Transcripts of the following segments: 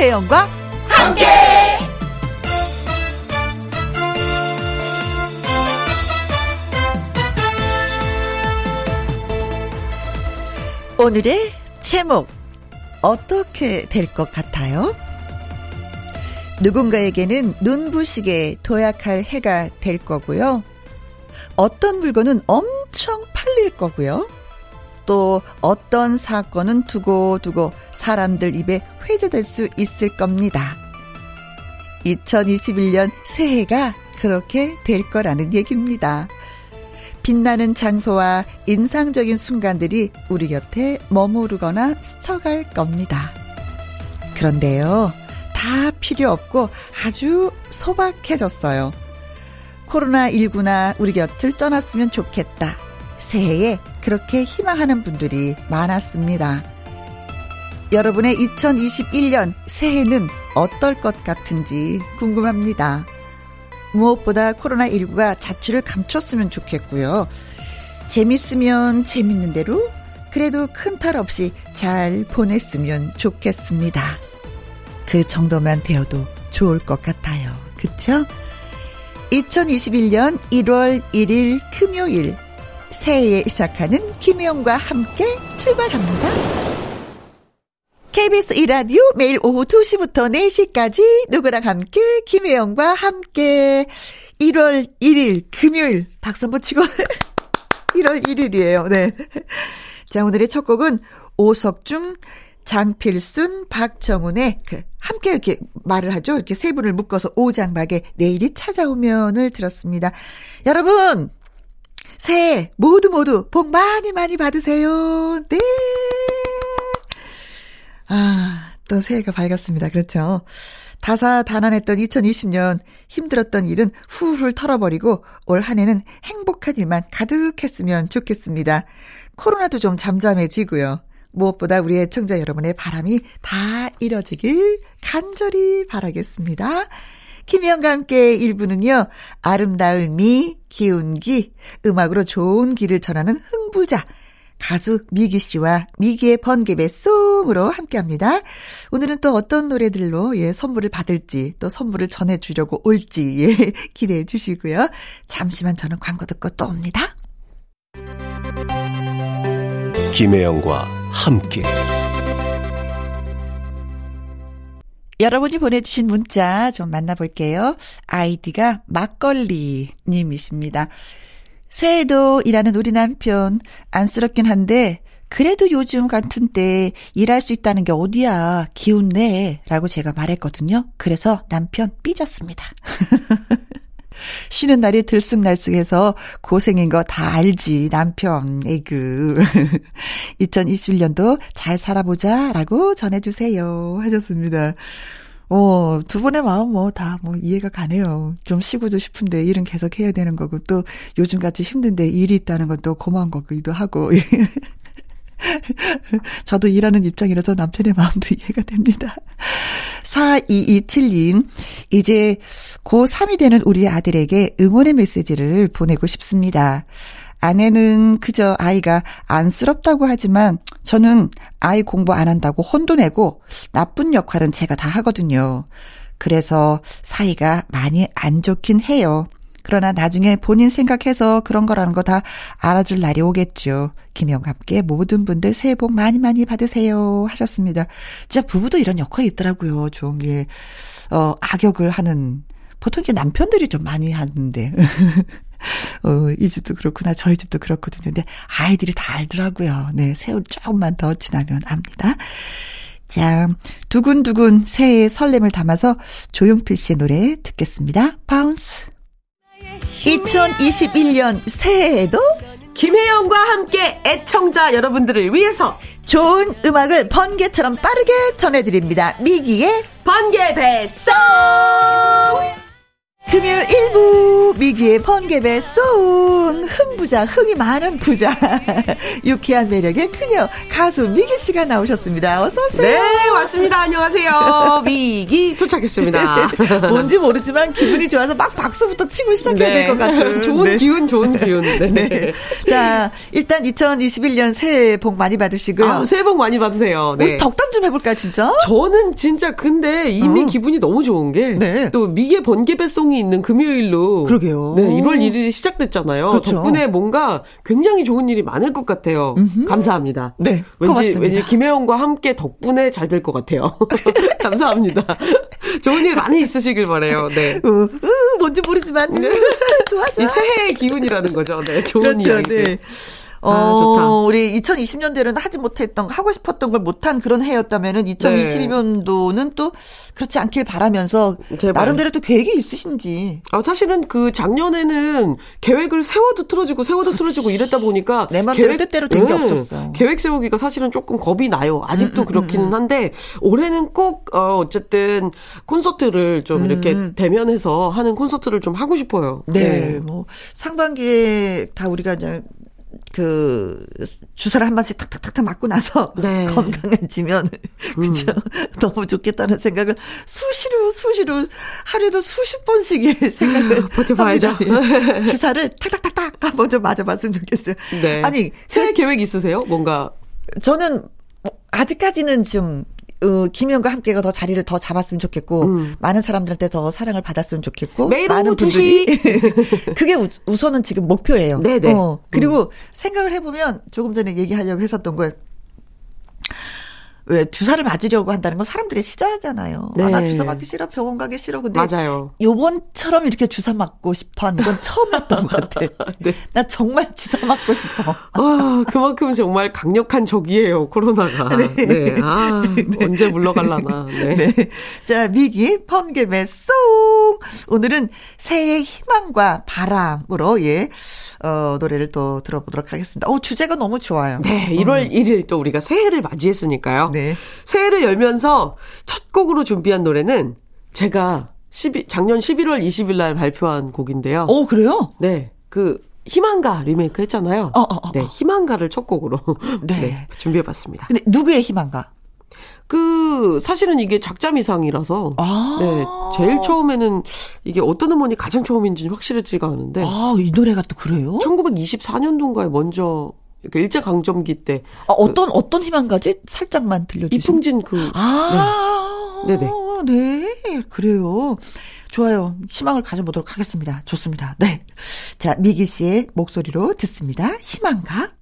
김혜영과 함께. 오늘의 제목 어떻게 될 것 같아요? 누군가에게는 눈부시게 도약할 해가 될 거고요. 어떤 물건은 엄청 팔릴 거고요. 또 어떤 사건은 두고두고 사람들 입에 회자될 수 있을 겁니다. 2021년 새해가 그렇게 될 거라는 얘기입니다. 빛나는 장소와 인상적인 순간들이 우리 곁에 머무르거나 스쳐갈 겁니다. 그런데요, 다 필요 없고 아주 소박해졌어요. 코로나19나 우리 곁을 떠났으면 좋겠다. 새해에 그렇게 희망하는 분들이 많았습니다. 여러분의 2021년 새해는 어떨 것 같은지 궁금합니다. 무엇보다 코로나19가 자취를 감췄으면 좋겠고요. 재밌으면 재밌는 대로 그래도 큰 탈 없이 잘 보냈으면 좋겠습니다. 그 정도만 되어도 좋을 것 같아요. 그쵸? 2021년 1월 1일 금요일 새해에 시작하는 김혜영과 함께 출발합니다. KBS 이라디오 매일 오후 2시부터 4시까지 누구랑 함께 김혜영과 함께 1월 1일 금요일 박수 한번 치고 1월 1일이에요. 네. 자, 오늘의 첫 곡은 오석중 장필순, 박정훈의 그 함께 이렇게 말을 하죠. 이렇게 세 분을 묶어서 오장박에 내일이 찾아오면을 들었습니다. 여러분, 새해 모두 모두 복 많이 많이 받으세요. 네. 아, 또 새해가 밝았습니다. 그렇죠. 다사다난했던 2020년 힘들었던 일은 후훌 털어버리고 올 한 해는 행복한 일만 가득했으면 좋겠습니다. 코로나도 좀 잠잠해지고요. 무엇보다 우리 애청자 여러분의 바람이 다 이뤄지길 간절히 바라겠습니다. 김희영과 함께 1부는요, 아름다울 미, 기운기, 음악으로 좋은 길을 전하는 흥부자, 가수 미기 씨와 미기의 번개배 송으로 함께 합니다. 오늘은 또 어떤 노래들로 예, 선물을 받을지 또 선물을 전해주려고 올지 예, 기대해 주시고요. 잠시만 저는 광고 듣고 또 옵니다. 김혜영과 함께 여러분이 보내주신 문자 좀 만나볼게요. 아이디가 막걸리 님이십니다. 새해도 일하는 우리 남편 안쓰럽긴 한데 그래도 요즘 같은 때 일할 수 있다는 게 어디야 기운 내 라고 제가 말했거든요. 그래서 남편 삐졌습니다. 쉬는 날이 들쑥날쑥해서 고생인 거 다 알지, 남편. 에그. 2021년도 잘 살아보자, 라고 전해주세요. 하셨습니다. 어, 두 분의 마음 뭐, 다 뭐, 이해가 가네요. 좀 쉬고도 싶은데, 일은 계속 해야 되는 거고, 또, 요즘같이 힘든데 일이 있다는 것도 고마운 거기도 하고. 저도 일하는 입장이라서 남편의 마음도 이해가 됩니다. 4227님, 이제 고3이 되는 우리 아들에게 응원의 메시지를 보내고 싶습니다. 아내는 그저 아이가 안쓰럽다고 하지만 저는 아이 공부 안 한다고 혼도 내고 나쁜 역할은 제가 다 하거든요. 그래서 사이가 많이 안 좋긴 해요. 그러나 나중에 본인 생각해서 그런 거라는 거 다 알아줄 날이 오겠죠. 김영과 함께 모든 분들 새해 복 많이 많이 받으세요. 하셨습니다. 진짜 부부도 이런 역할이 있더라고요. 좀, 예, 어, 악역을 하는, 보통 이게 남편들이 좀 많이 하는데. 어, 이 집도 그렇구나, 저희 집도 그렇거든요. 근데 아이들이 다 알더라고요. 네, 세월 조금만 더 지나면 압니다. 자, 두근두근 새해의 설렘을 담아서 조용필 씨의 노래 듣겠습니다. 바운스. 2021년 새해에도 김혜영과 함께 애청자 여러분들을 위해서 좋은 음악을 번개처럼 빠르게 전해드립니다. 미기의 번개 배송! 금요일 1부 미기의 번개배 송 흥부자 흥이 많은 부자 유쾌한 매력의 그녀 가수 미기 씨가 나오셨습니다. 어서 오세요. 네 왔습니다. 안녕하세요. 미기 차겠습니다. 뭔지 모르지만 기분이 좋아서 막 박수부터 치고 시작해야 네. 될것 같은. 좋은 네. 기운, 좋은 기운. 네. 네. 자, 일단 2021년 새해 복 많이 받으시고요. 아, 새해 복 많이 받으세요. 우리 네. 덕담 좀 해볼까, 진짜? 저는 진짜 근데 이미 어. 기분이 너무 좋은 게 네. 또 미개 번개 배 송이 있는 금요일로 그러게요. 네, 1월 1일이 시작됐잖아요. 그렇죠. 덕분에 뭔가 굉장히 좋은 일이 많을 것 같아요. 감사합니다. 네, 왠지 고맙습니다. 왠지 김혜영과 함께 덕분에 잘 될 것 같아요. 감사합니다. 좋은 일 많이 있으시길 바래요. 네. 으, 으, 뭔지 모르지만. 음, 좋아, 좋아. 이 새해의 기운이라는 거죠. 네, 좋은 그렇죠, 이야기들. 네. 어, 아, 좋다. 우리 2020년대로는 하지 못했던, 거, 하고 싶었던 걸 못한 그런 해였다면은 2021년도는 또 그렇지 않길 바라면서 제발. 나름대로 또 계획이 있으신지. 아, 사실은 그 작년에는 계획을 세워도 틀어지고 세워도 틀어지고 이랬다 보니까 내 맘대로 뜻대로 된게 없었어. 계획 세우기가 사실은 조금 겁이 나요. 아직도 그렇기는 한데 올해는 꼭 어, 어쨌든 콘서트를 좀 이렇게 대면해서 하는 콘서트를 좀 하고 싶어요. 네, 뭐 상반기에 다 우리가 이제 그 주사를 한 번씩 탁탁탁탁 맞고 나서 네. 건강해지면 그죠 너무 좋겠다는 생각을 수시로 수시로 하루에도 수십 번씩 예, 생각을 버텨봐야죠. 예. 주사를 탁탁탁탁 먼저 맞아봤으면 좋겠어요. 네. 아니 새해 계획 있으세요? 뭔가 저는 뭐 아직까지는 좀 어, 김희영과 함께가 더 자리를 더 잡았으면 좋겠고 많은 사람들한테 더 사랑을 받았으면 좋겠고 음. 매일 많은 분들이 그게 우, 우선은 지금 목표예요. 네네. 어, 그리고 생각을 해보면 조금 전에 얘기하려고 했었던 거예요. 왜 주사를 맞으려고 한다는 건 사람들이 싫어하잖아요. 아, 나 네. 주사 맞기 싫어, 병원 가기 싫어. 근데 맞아요. 요번처럼 이렇게 주사 맞고 싶어 하는 건 처음이었던 것 같아. 네. 나 정말 주사 맞고 싶어. 아, 그만큼 정말 강력한 적이에요, 코로나가. 네. 아, 언제 물러갈라나. 네. 네. 자, 미기, 펀겜의 송! 오늘은 새해의 희망과 바람으로, 예, 어, 노래를 또 들어보도록 하겠습니다. 어, 주제가 너무 좋아요. 네, 1월 1일 또 우리가 새해를 맞이했으니까요. 네. 새해를 열면서 첫 곡으로 준비한 노래는 제가 12, 작년 11월 20일 날 발표한 곡인데요. 어, 그래요? 네. 그 희망가 리메이크 했잖아요. 어, 어, 어, 네, 어. 희망가를 첫 곡으로 네. 네, 준비해 봤습니다. 근데 누구의 희망가? 그 사실은 이게 작자미상이라서 아. 네, 제일 처음에는 이게 어떤 음원이 가장 처음인지는 확실하지가 않은데 아, 이 노래가 또 그래요? 1924년도인가에 먼저 그 일제 강점기 때 아, 어떤, 어떤 희망가지? 살짝만 들려주세요. 이풍진 그 아, 네. 네네. 네, 그래요. 좋아요. 희망을 가져보도록 하겠습니다. 좋습니다. 네. 자, 미기 씨의 목소리로 듣습니다. 희망가?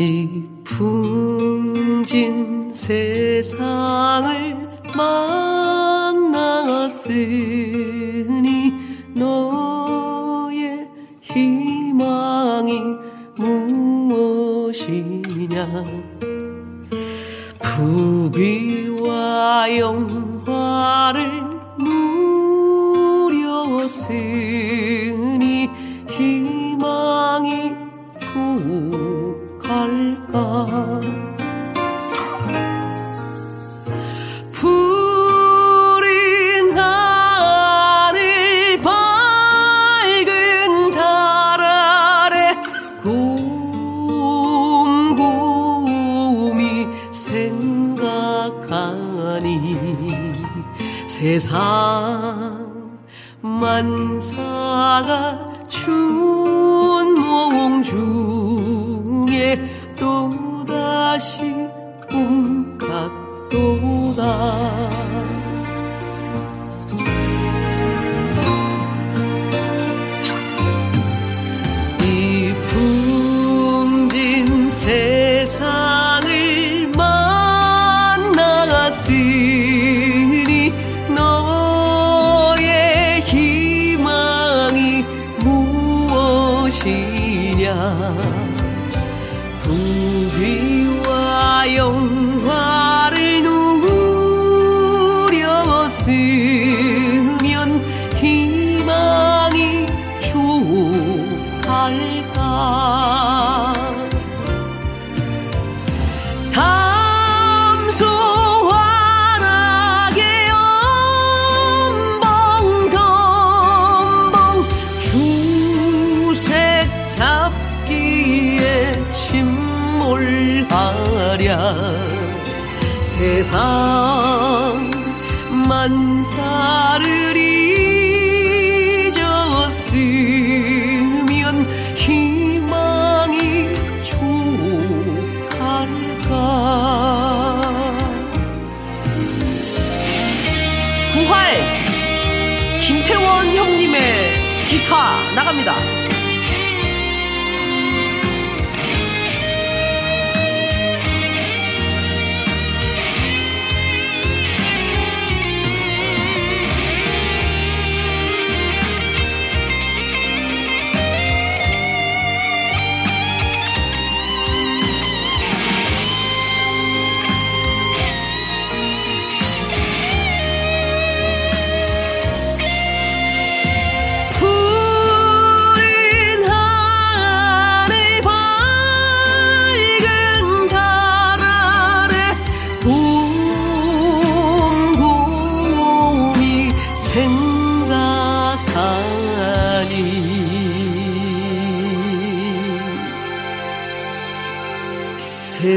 이 풍진 세상을 만났으니 너의 희망이 무엇이냐? 부귀와 영화를 할까 푸른 하늘 밝은 달 아래 곰곰이 생각하니 세상 만사가 춘 중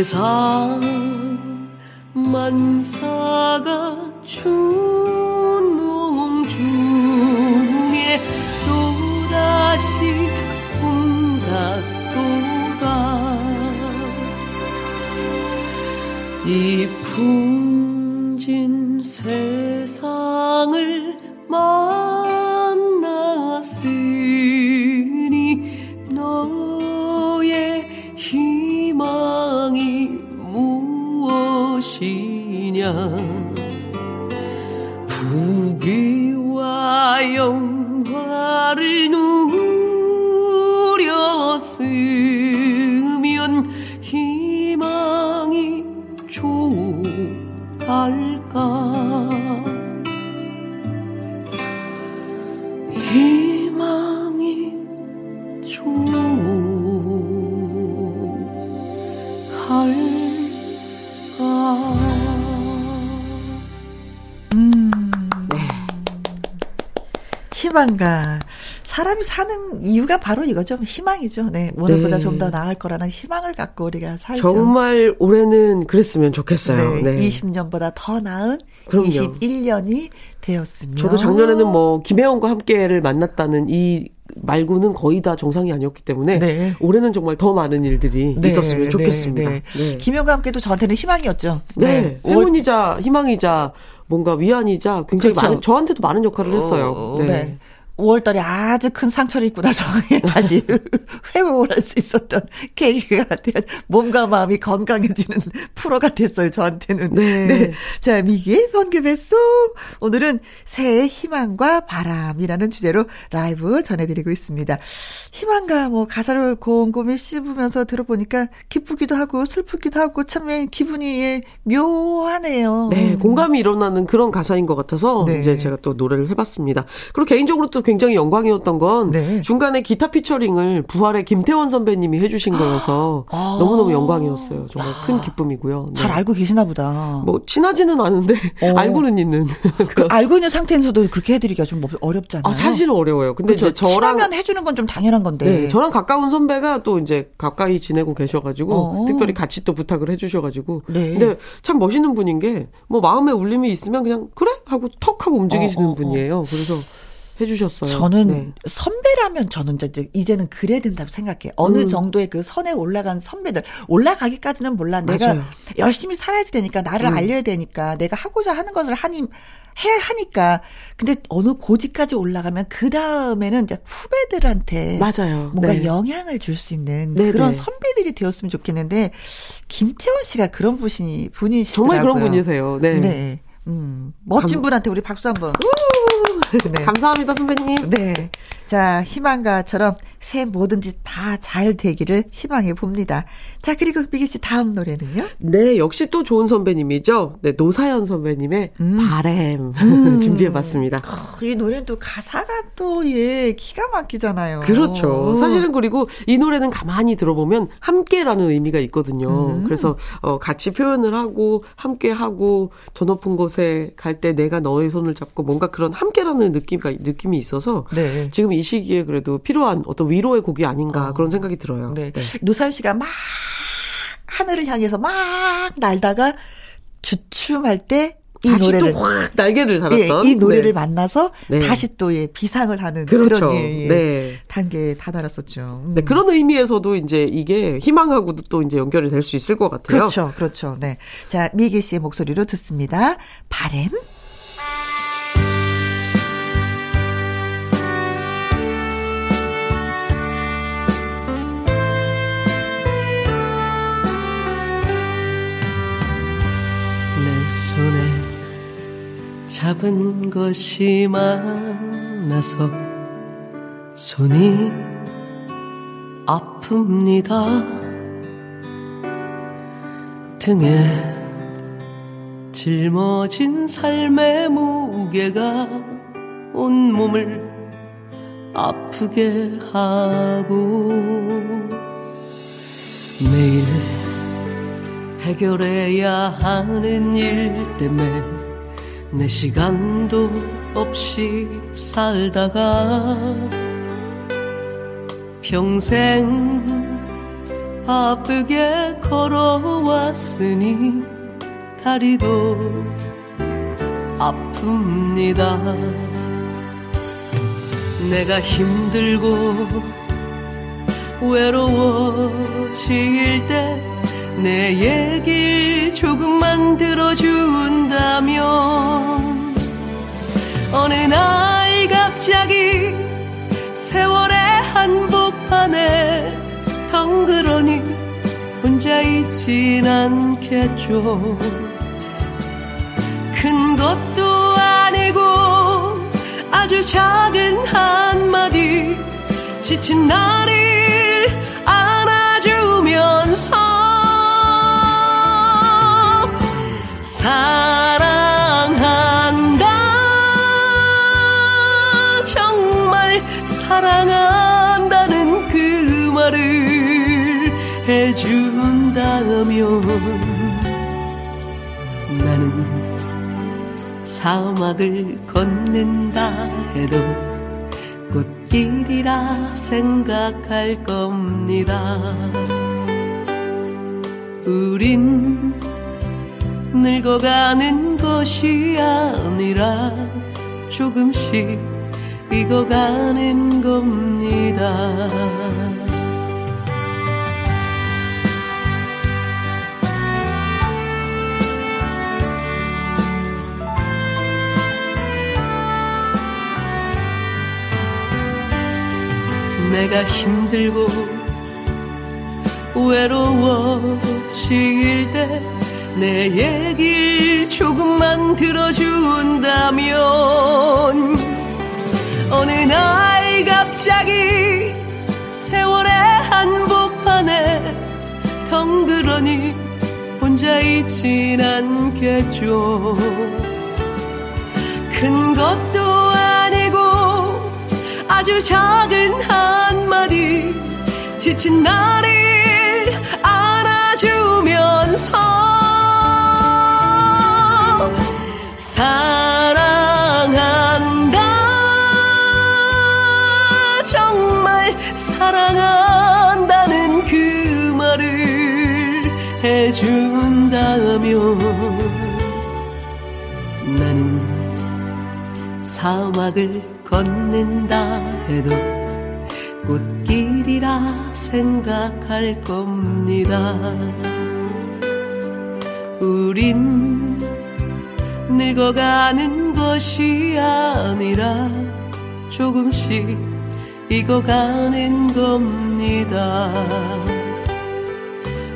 세상 사는 이유가 바로 이거죠. 희망이죠. 네. 오늘보다 네. 좀더 나을 거라는 희망을 갖고 우리가 살죠. 정말 올해는 그랬으면 좋겠어요. 네. 네. 20년보다 더 나은 그럼요. 21년이 되었으면. 저도 작년에는 뭐 김혜원과 함께를 만났다는 이 말고는 거의 다 정상이 아니었기 때문에 네. 올해는 정말 더 많은 일들이 네, 있었으면 네, 좋겠습니다. 네. 네. 김영과 함께도 저한테는 희망이었죠. 네. 올- 행운이자 희망이자 뭔가 위안이자 굉장히 그렇죠. 많은 저한테도 많은 역할을 했어요. 어, 네. 네. 5월달에 아주 큰 상처를 입고 나서 다시 회복을 할 수 있었던 계기가 된 몸과 마음이 건강해지는 프로가 됐어요, 저한테는. 네. 자, 미기의 번개 배송. 오늘은 새해 희망과 바람이라는 주제로 라이브 전해드리고 있습니다. 희망과 뭐 가사를 곰곰이 씹으면서 들어보니까 기쁘기도 하고 슬프기도 하고 참 기분이 예, 묘하네요. 네, 공감이 일어나는 그런 가사인 것 같아서 네. 이제 제가 또 노래를 해봤습니다. 그리고 개인적으로 또 굉장히 영광이었던 건 네. 중간에 기타 피처링을 부활의 김태원 선배님이 해주신 거여서 아. 너무너무 영광이었어요. 정말 큰 기쁨이고요. 네. 잘 알고 계시나 보다. 뭐 친하지는 않은데 어. 알고는 있는. 그 알고 있는 상태에서도 그렇게 해드리기가 좀 어렵잖아요. 아, 사실은 어려워요. 근데 그렇죠. 이제 저랑 친하면 해주는 건 좀 당연한 건데. 네, 저랑 가까운 선배가 또 이제 가까이 지내고 계셔가지고 어. 특별히 같이 또 부탁을 해주셔가지고. 네. 근데 참 멋있는 분인 게 뭐 마음에 울림이 있으면 그냥 그래 하고 턱 하고 움직이시는 어, 어, 어. 분이에요. 그래서 해주셨어요. 저는 네. 선배라면 저는 이제 이제는 그래야 된다고 생각해. 어느 음. 정도의 그 선에 올라간 선배들 올라가기까지는 몰라. 내가 맞아요. 열심히 살아야지 되니까 나를 음. 알려야 되니까 내가 하고자 하는 것을 하니 해야 하니까. 근데 어느 고지까지 올라가면 그 다음에는 이제 후배들한테 맞아요. 뭔가 네. 영향을 줄 수 있는 네, 그런 네. 선배들이 되었으면 좋겠는데 김태원 씨가 그런 분이 분이시더라고요. 정말 그런 분이세요. 네. 네. 음, 멋진 감- 분한테 우리 박수 한번. 네. 감사합니다, 선배님. 네. 자, 희망가처럼 새 뭐든지 다 잘 되기를 희망해 봅니다. 자, 그리고 미기 씨 다음 노래는요? 네, 역시 또 좋은 선배님이죠. 네, 노사연 선배님의 음. 바램 준비해 봤습니다. 어, 이 노래는 또 가사가 또, 예, 기가 막히잖아요. 그렇죠. 사실은 그리고 이 노래는 가만히 들어보면 함께라는 의미가 있거든요. 음. 그래서 어 같이 표현을 하고 함께 하고 저 높은 곳에 갈 때 내가 너의 손을 잡고 뭔가 그런 함께라는 느낌이 느낌이 있어서 네. 지금 이 시기에 그래도 필요한 어떤 위로의 곡이 아닌가 그런 생각이 들어요. 네. 노사연 씨가 막 하늘을 향해서 막 날다가 주춤할 때이 다시 노래를 또확 날개를 달았던 예, 이 노래를 네. 만나서 네. 다시 또 예, 비상을 하는 그렇죠. 그런 예, 예, 네. 단계에 다다랐었죠. 음. 네, 그런 의미에서도 이제 이게 희망하고도 또 이제 연결이 될 수 있을 것 같아요. 그렇죠, 그렇죠. 네, 자 미기 씨의 목소리로 듣습니다. 바램. 손에 잡은 것이 많아서 손이 아픕니다. 등에 짊어진 삶의 무게가 온몸을 아프게 하고 매일 해결해야 하는 일 때문에 내 시간도 없이 살다가 평생 바쁘게 걸어왔으니 다리도 아픕니다. 내가 힘들고 외로워질 때 내 얘길 조금만 들어준다면 어느 날 갑자기 세월의 한복판에 덩그러니 혼자 있진 않겠죠. 큰 것도 아니고 아주 작은 한마디 지친 나를 안아주면서 사랑한다 정말 사랑한다는 그 말을 해준다면 나는 사막을 걷는다 해도 꽃길이라 생각할 겁니다. 우린 늙어가는 것이 아니라 조금씩 익어가는 겁니다. 내가 힘들고 외로워질 때 내 얘길 조금만 들어준다면 어느 날 갑자기 세월의 한복판에 덩그러니 혼자 있진 않겠죠. 큰 것도 아니고 아주 작은 한마디 지친 나를 안아주면서 사랑한다 정말 사랑한다는 그 말을 해준다면 나는 사막을 걷는다 해도 꽃길이라 생각할 겁니다. 우린 늙어가는 것이 아니라 조금씩 익어가는 겁니다.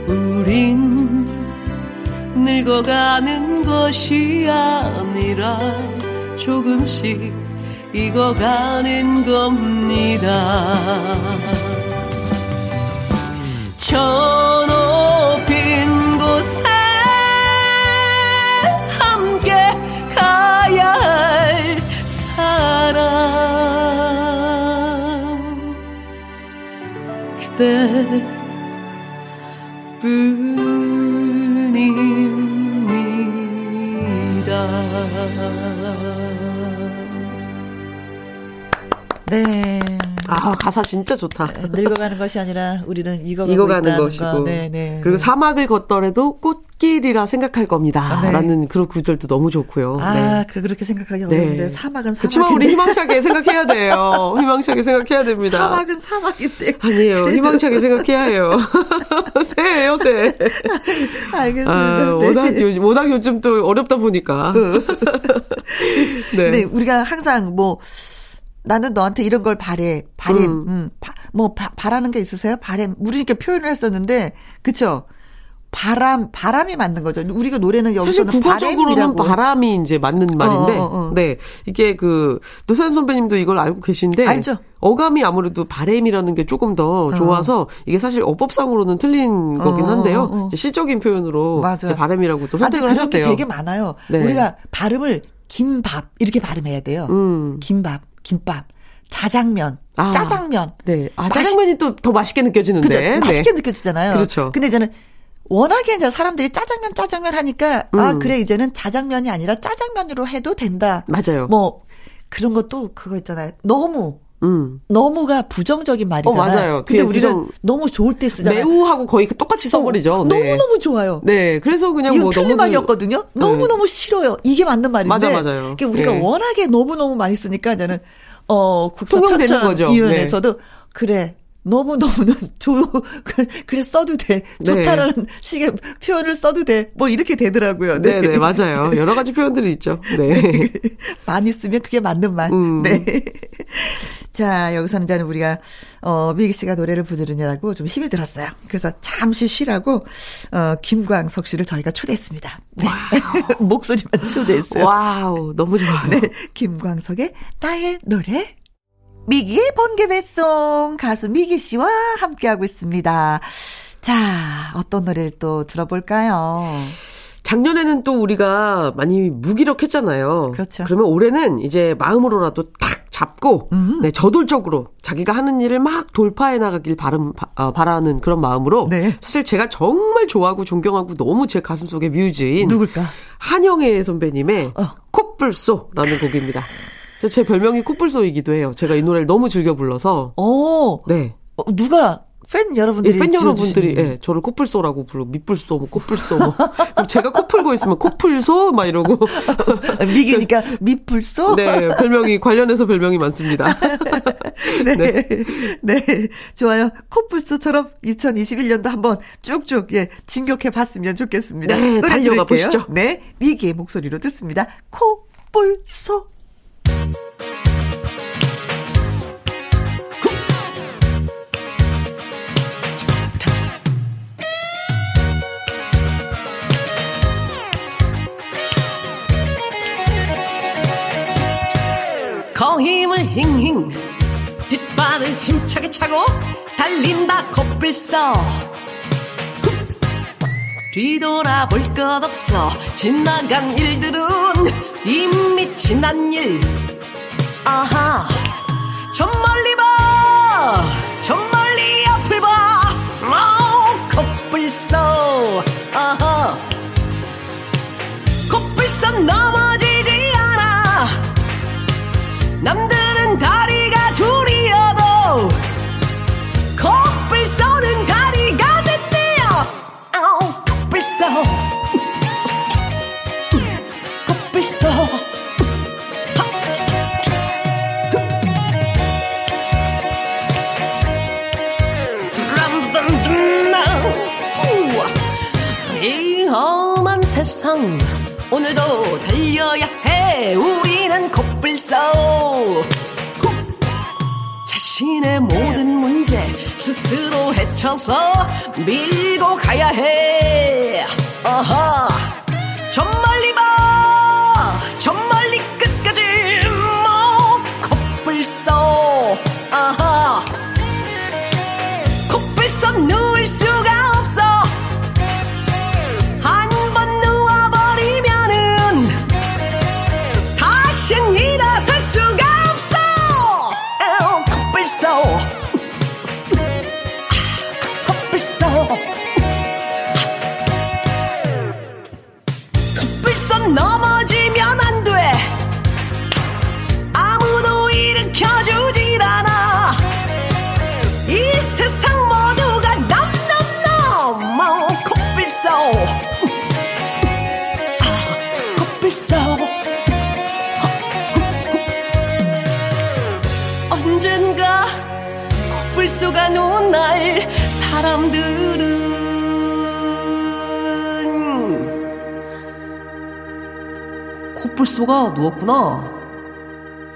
우린 늙어가는 것이 아니라 조금씩 익어가는 겁니다. 저 높은 곳에 그대 아, 가사 진짜 좋다. 늙어가는 것이 아니라 우리는 익어가고 익어가는 것이고. 거. 네, 네. 그리고 네. 사막을 걷더라도 꽃길이라 생각할 겁니다. 아, 네. 라는 그런 구절도 너무 좋고요. 아, 네. 그 그렇게 생각하기 네. 어려운데 사막은 사막인데. 그렇지만 우리 희망차게 생각해야 돼요. 희망차게 생각해야 됩니다. 사막은 사막인데. 아니에요. 그래도- 희망차게 생각해야 해요. 새예요, 새. 알겠습니다. 아, 네. 워낙 요즘, 워낙 요즘 또 어렵다 보니까. 네. 네, 우리가 항상 뭐 나는 너한테 이런 걸 바래, 바램, 음. 음, 바, 뭐 바, 바라는 게 있으세요? 바램, 우리 이렇게 표현을 했었는데, 그쵸? 바람, 바람이 맞는 거죠. 우리가 노래는 사실 여기서는 국어적으로는. 바람이 이제 맞는 말인데, 어, 어, 어. 네. 이게 그, 노사연 선배님도 이걸 알고 계신데, 알죠. 어감이 아무래도 바램이라는 게 조금 더 좋아서, 이게 사실 어법상으로는 틀린 거긴 어, 한데요. 어, 어. 이제 시적인 표현으로 바램이라고 또 아, 선택을 하셨대요. 되게 많아요. 네. 우리가 발음을 김밥 이렇게 발음해야 돼요. 음. 김밥, 김밥, 자장면, 아. 짜장면. 네. 아, 짜장면이 또 더 맛있게 느껴지는데. 그죠? 네. 맛있게 느껴지잖아요. 그렇죠. 근데 이제는 워낙에 이제 사람들이 짜장면 짜장면 하니까 아 음. 그래 이제는 자장면이 아니라 짜장면으로 해도 된다. 맞아요. 뭐 그런 것도 그거 있잖아요. 너무 음. 너무가 부정적인 말이잖아요. 어, 맞아요. 근데 우리는 부정- 너무 좋을 때 쓰잖아요. 매우하고 거의 똑같이 써버리죠. 네. 너무 너무 좋아요. 네. 그래서 그냥 이거 뭐 틀린 너무 말이었거든요. 너무 너무 싫어요. 이게 맞는 말인데. 맞아, 맞아요. 그러니까 우리가 네. 워낙에 너무 너무 많이 쓰니까 이제는 어 통용되는 국사편찬 거죠. 위원회에서도 그래. 너무 너무는 좋 그- 그래 써도 돼 네. 좋다라는 식의 표현을 써도 돼 뭐 이렇게 되더라고요. 네, 네, 맞아요. 여러 가지 표현들이 있죠. 네. 많이 쓰면 그게 맞는 말. 음. 네. 자, 여기서는 이제 우리가, 어, 미기 씨가 노래를 부르느냐고 좀 힘이 들었어요. 그래서 잠시 쉬라고, 어, 김광석 씨를 저희가 초대했습니다. 네. 목소리만 초대했어요. 와우, 너무 좋아요. 네. 김광석의 나의 노래. 미기의 번개배송 가수 미기 씨와 함께하고 있습니다. 자, 어떤 노래를 또 들어볼까요? 작년에는 또 우리가 많이 무기력했잖아요. 그렇죠. 그러면 올해는 이제 마음으로라도 탁 잡고, 음. 네, 저돌적으로 자기가 하는 일을 막 돌파해 나가길 바람, 바, 어, 바라는 그런 마음으로. 네. 사실 제가 정말 좋아하고 존경하고 너무 제 가슴 속에 뮤즈인. 누굴까? 한영애 선배님의 어. 콧불소라는 곡입니다. 제 별명이 콧불소이기도 해요. 제가 이 노래를 너무 즐겨 불러서. 어, 네. 어, 누가, 팬 예, 여러분들이. 팬 여러분들이 예, 저를 코뿔소라고 부르 밑불소 뭐 코뿔소 뭐 제가 코 풀고 있으면 코풀소 막 이러고 미기니까 미풀소? 네 별명이 관련해서 별명이 많습니다. 네. 네. 좋아요. 코뿔소처럼 2021년도 한번 쭉쭉, 예, 진격해 봤으면 좋겠습니다. 네, 노래 달려가 들을게요. 보시죠. 네. 미기의 목소리로 듣습니다. 코뿔소. 거힘을 힝힝 뒷발을 힘차게 차고 달린다 코뿔소. 훅! 뒤돌아볼 것 없어. 지나간 일들은 이미 지난 일. 아하 저 멀리 봐저 멀리 앞을 봐. 어, 코뿔소. 아하 코뿔소 넘어지지 않아 남들은 다리가 둘이어도 코뿔소는 다리가 됐네요. 아우 코뿔소 코뿔소 이 험한 세상 오늘도 달려야 해. 우리는 코뿔소 후! 자신의 모든 문제 스스로 헤쳐서 밀고 가야 해. 아하 저 멀리 봐저 멀리 끝까지 뭐 코뿔소 아하 사람들은 코뿔소가 누웠구나.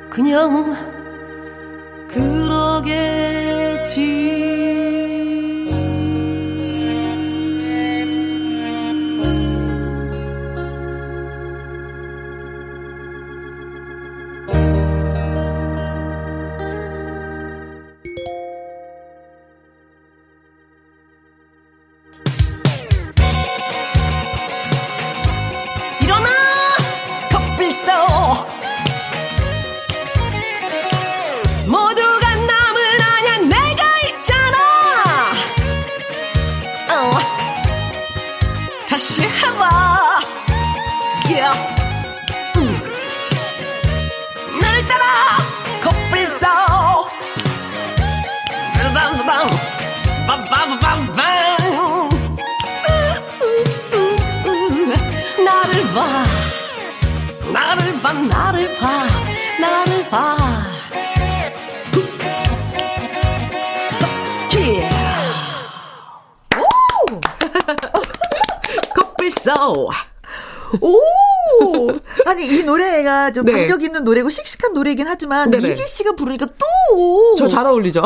그냥 그러겠지 있는 노래고 씩씩한 노래이긴 하지만, 네네. 미기 씨가 부르니까 또! 저 잘 어울리죠.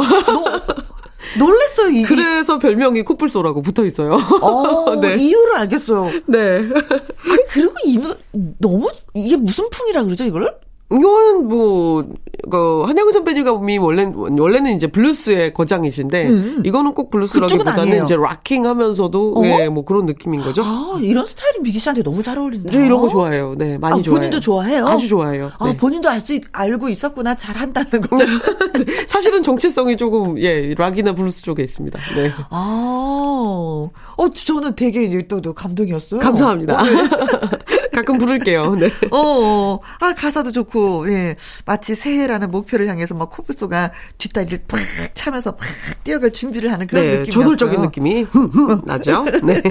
놀랬어요, 이게. 그래서 별명이 코뿔소라고 붙어 있어요. 어, 네. 이유를 알겠어요. 네. 아니, 그리고 이 노래, 너무, 이게 무슨 풍이라 그러죠, 이거를? 이거는 뭐, 그, 한영애 선배님이 원래, 원래는 이제 블루스의 거장이신데, 음. 이거는 꼭 블루스라기보다는. 이제 rocking 하면서도, 어? 예, 뭐 그런 느낌인 거죠. 아, 이런 스타일이 미기 씨한테 너무 잘 어울린다. 저 이런 거 좋아해요. 네, 많이 아, 좋아해요. 본인도 좋아해요? 아주 좋아해요. 아, 네. 본인도 알 수, 알고 있었구나. 잘한다는 거. 사실은 정체성이 조금, 예, 락이나 블루스 쪽에 있습니다. 네. 아, 어, 저는 되게 또, 또 감동이었어요. 감사합니다. 어, 네. 가끔 부를게요. 네. 어, 어, 아, 가사도 좋고, 예. 마치 새해라는 목표를 향해서 막 코뿔소가 뒷다리를 팍 차면서 팍 뛰어갈 준비를 하는 그런 네, 느낌이었어요. 저돌적인 느낌이 나죠. 네.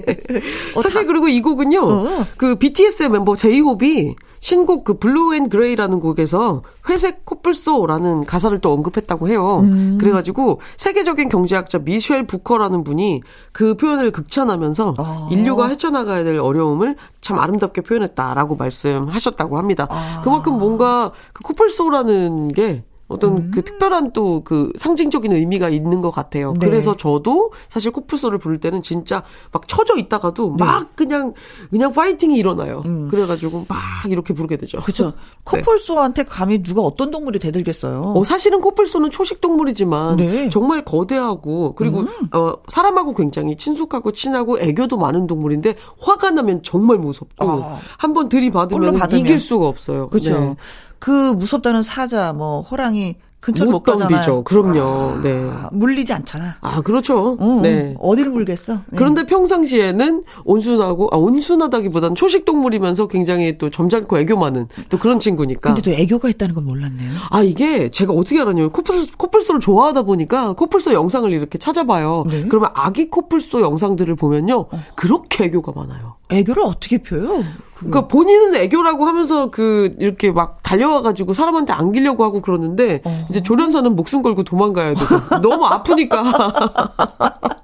사실 그리고 이 곡은요, 어. 그 BTS의 멤버 제이홉이 신곡 그 Blue and Grey라는 곡에서 회색 코뿔소라는 가사를 또 언급했다고 해요. 음. 그래가지고 세계적인 경제학자 미셸 부커라는 분이 그 표현을 극찬하면서 아. 인류가 헤쳐나가야 될 어려움을 참 아름답게 표현했다라고 말씀하셨다고 합니다. 아. 그만큼 뭔가 그 코뿔소라는 게 어떤 음. 그 특별한 또 그 상징적인 의미가 있는 것 같아요. 네. 그래서 저도 사실 코뿔소를 부를 때는 진짜 막 처져 있다가도 네. 막 그냥 그냥 파이팅이 일어나요. 그래가지고 막 이렇게 부르게 되죠. 음. 그죠. 코뿔소한테 감히 누가 어떤 동물이 대들겠어요. 어, 사실은 코뿔소는 초식 동물이지만 네. 음. 정말 거대하고 그리고 어, 사람하고 굉장히 친숙하고 친하고 애교도 많은 동물인데 화가 나면 정말 무섭고 아. 한번 들이받으면. 이길 수가 없어요. 그죠. 네. 그 무섭다는 사자, 뭐, 호랑이 근처를 못, 못 가잖아요. 그럼요. 네. 아, 물리지 않잖아. 아 그렇죠. 어, 네. 어디를 물겠어? 네. 그런데 평상시에는 온순하고 아 온순하다기보다는 초식 동물이면서 굉장히 또 점잖고 애교 많은 또 그런 친구니까. 근데 또 애교가 있다는 건 몰랐네요. 아 이게 제가 어떻게 알았냐면 코뿔소, 코뿔소를 좋아하다 보니까 코뿔소 영상을 이렇게 찾아봐요. 네. 그러면 아기 코뿔소 영상들을 보면요 그렇게 애교가 많아요. 애교를 어떻게 펴요? 그러니까 본인은 애교라고 하면서 그 이렇게 막 달려와가지고 사람한테 안기려고 하고 그러는데 어. 이제 조련사는 목숨 걸고 도망가야 되고 너무 아프니까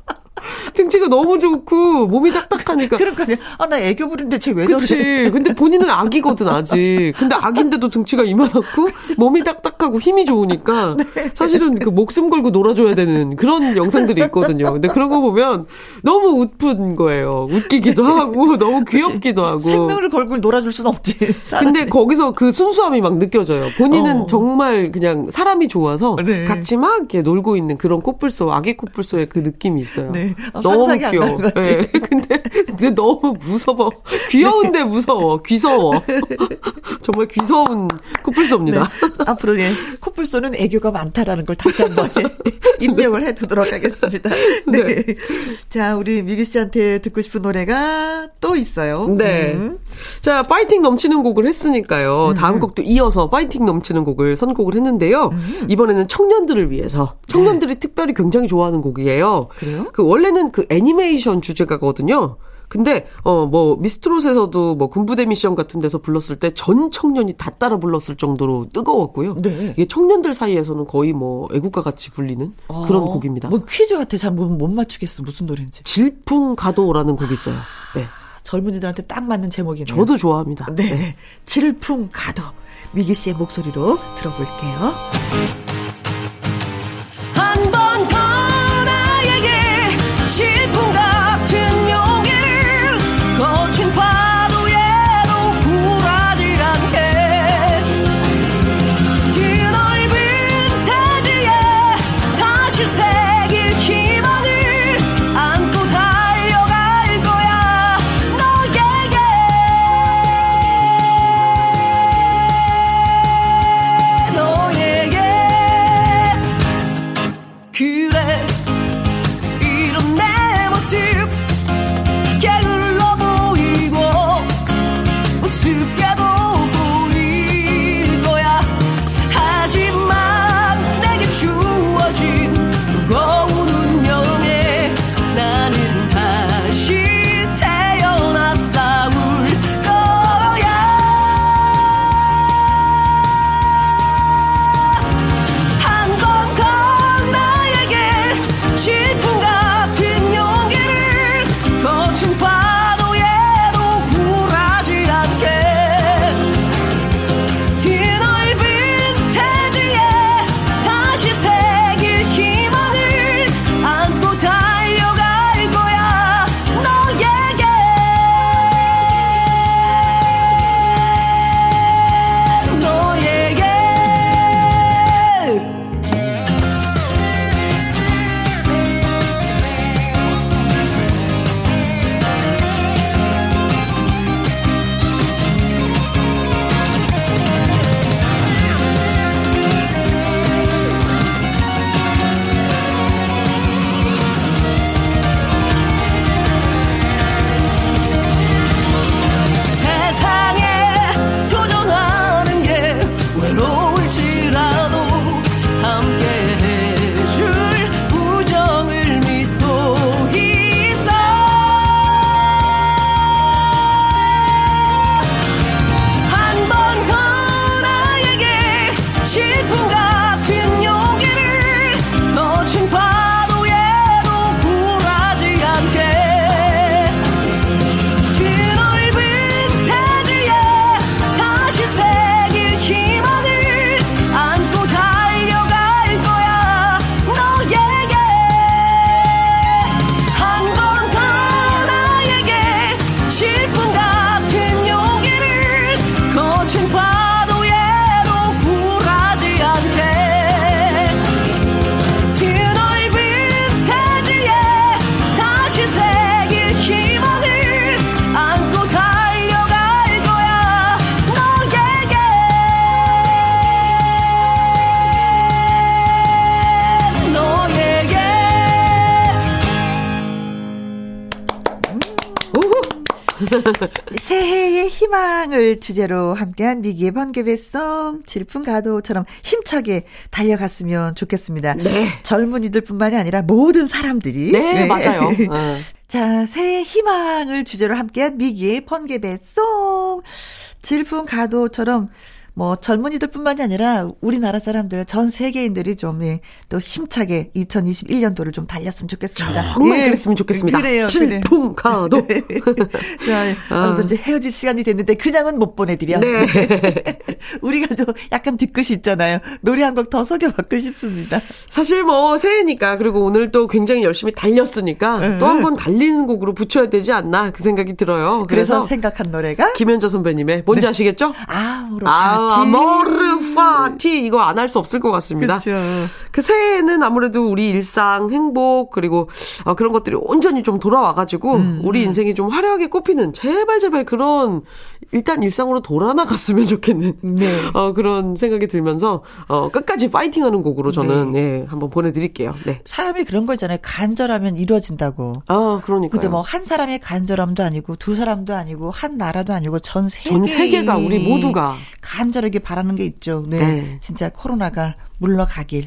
등치가 너무 좋고 몸이 딱딱하니까 그러니까 아나 애교 부리는데 쟤 왜 저래? 근데 본인은 아기거든, 아직. 근데 아기인데도 등치가 이만하고, 몸이 딱딱하고 힘이 좋으니까, 네. 사실은 그 목숨 걸고 놀아줘야 되는 그런 영상들이 있거든요. 근데 그런 거 보면 너무 웃픈 거예요. 웃기기도 하고, 너무 귀엽기도 하고. 생명을 걸고 놀아줄 순 없지. 근데 거기서 그 순수함이 막 느껴져요. 본인은 어. 정말 그냥 사람이 좋아서 네. 같이 막 이렇게 놀고 있는 그런 코뿔소, 아기 코뿔소의 그 느낌이 있어요. 네. 어, 너무 귀여워. 네. 근데, 근데 너무 무서워. 귀여운데 무서워. 귀서워. 정말 귀서운 코뿔소입니다. 앞으로 예, 코뿔소는 애교가 많다라는 걸 다시 한번 예, 입력을 해두도록 하겠습니다. 네. 자, 우리 미기 씨한테 듣고 싶은 노래가 또 있어요. 네. 음. 자, 파이팅 넘치는 곡을 했으니까요. 다음 음. 곡도 이어서 파이팅 넘치는 곡을 선곡을 했는데요. 이번에는 청년들을 위해서 청년들이 특별히 굉장히 좋아하는 곡이에요. 네. 그래요? 그 원래는 그 애니메이션 주제가거든요. 근데 어 뭐 미스트롯에서도 뭐 군부대 미션 같은 데서 불렀을 때 전 청년이 다 따라 불렀을 정도로 뜨거웠고요. 네. 이게 청년들 사이에서는 거의 뭐 애국가 같이 불리는 그런 어, 곡입니다. 뭐 퀴즈 같아. 잘못 맞추겠어. 무슨 노래인지. 질풍 가도라는 곡이 있어요. 네. 젊은이들한테 딱 맞는 제목이네요. 저도 좋아합니다. 네. 네. 질풍 가도. 미기 씨의 목소리로 들어볼게요. 새해의 희망을 주제로 함께한 미기의 번개배송 질풍 가도처럼 힘차게 달려갔으면 좋겠습니다. 네. 젊은이들뿐만이 아니라 모든 사람들이 네, 맞아요. 어. 자, 새해 희망을 주제로 함께한 미기의 번개배송 질풍 가도처럼 뭐 젊은이들뿐만이 아니라 우리나라 사람들 전 세계인들이 좀또 힘차게 2021년도를 좀 달렸으면 좋겠습니다. 정말 예, 그랬으면 좋겠습니다. 그래요. 그래요. 질풍가도. 자, 아. 아무튼 이제 헤어질 시간이 됐는데 그냥은 못 보내드려. 네. 우리가 좀 약간 뒤끝이 있잖아요. 노래 한 곡 더 소개받고 싶습니다. 사실 뭐 새해니까 그리고 오늘 또 굉장히 열심히 달렸으니까 응. 또한 번 달리는 곡으로 붙여야 되지 않나 그 생각이 들어요. 그래서, 그래서, 생각한 노래가 김현자 선배님의 뭔지 아시겠죠? 아우로 아, 파티. 모르 파티 이거 안 할 수 없을 것 같습니다. 그렇죠. 그 새해에는 아무래도 우리 일상, 행복 그리고 어, 그런 것들이 온전히 좀 돌아와가지고 음, 우리 인생이 좀 화려하게 꼽히는 제발 제발 그런 일단 일상으로 돌아나갔으면 좋겠는 네. 어, 그런 생각이 들면서 어, 끝까지 파이팅하는 곡으로 저는 예, 한번 보내드릴게요. 네. 사람이 그런 거 있잖아요. 간절하면 이루어진다고. 아 그러니까요. 근데 뭐 한 사람의 간절함도 아니고 두 사람도 아니고 한 나라도 아니고 전 세계 전 세계가 우리 모두가 간절하게 바라는 게 있죠. 네. 네. 진짜 코로나가 물러가길.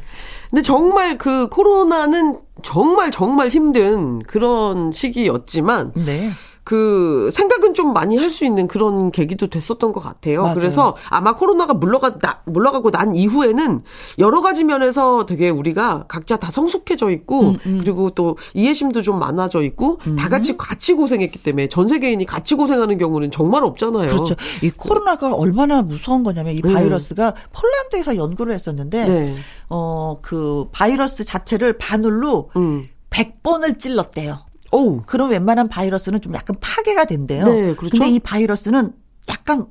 근데 정말 그 코로나는 정말 정말 힘든 그런 시기였지만 네. 그 생각은 좀 많이 할 수 있는 그런 계기도 됐었던 것 같아요. 맞아요. 그래서 아마 코로나가 물러가 나, 물러가고 난 이후에는 여러 가지 면에서 되게 우리가 각자 다 성숙해져 있고 음, 그리고 또 이해심도 좀 많아져 있고 다 같이 같이 고생했기 때문에 전 세계인이 같이 고생하는 경우는 정말 없잖아요. 그렇죠. 이 코로나가 얼마나 무서운 거냐면 이 음. 바이러스가 폴란드에서 연구를 했었는데 네. 어그 바이러스 자체를 바늘로 음. 100번을 찔렀대요. 오. 그럼 웬만한 바이러스는 좀 약간 파괴가 된대요. 네, 그렇죠. 근데 이 바이러스는 약간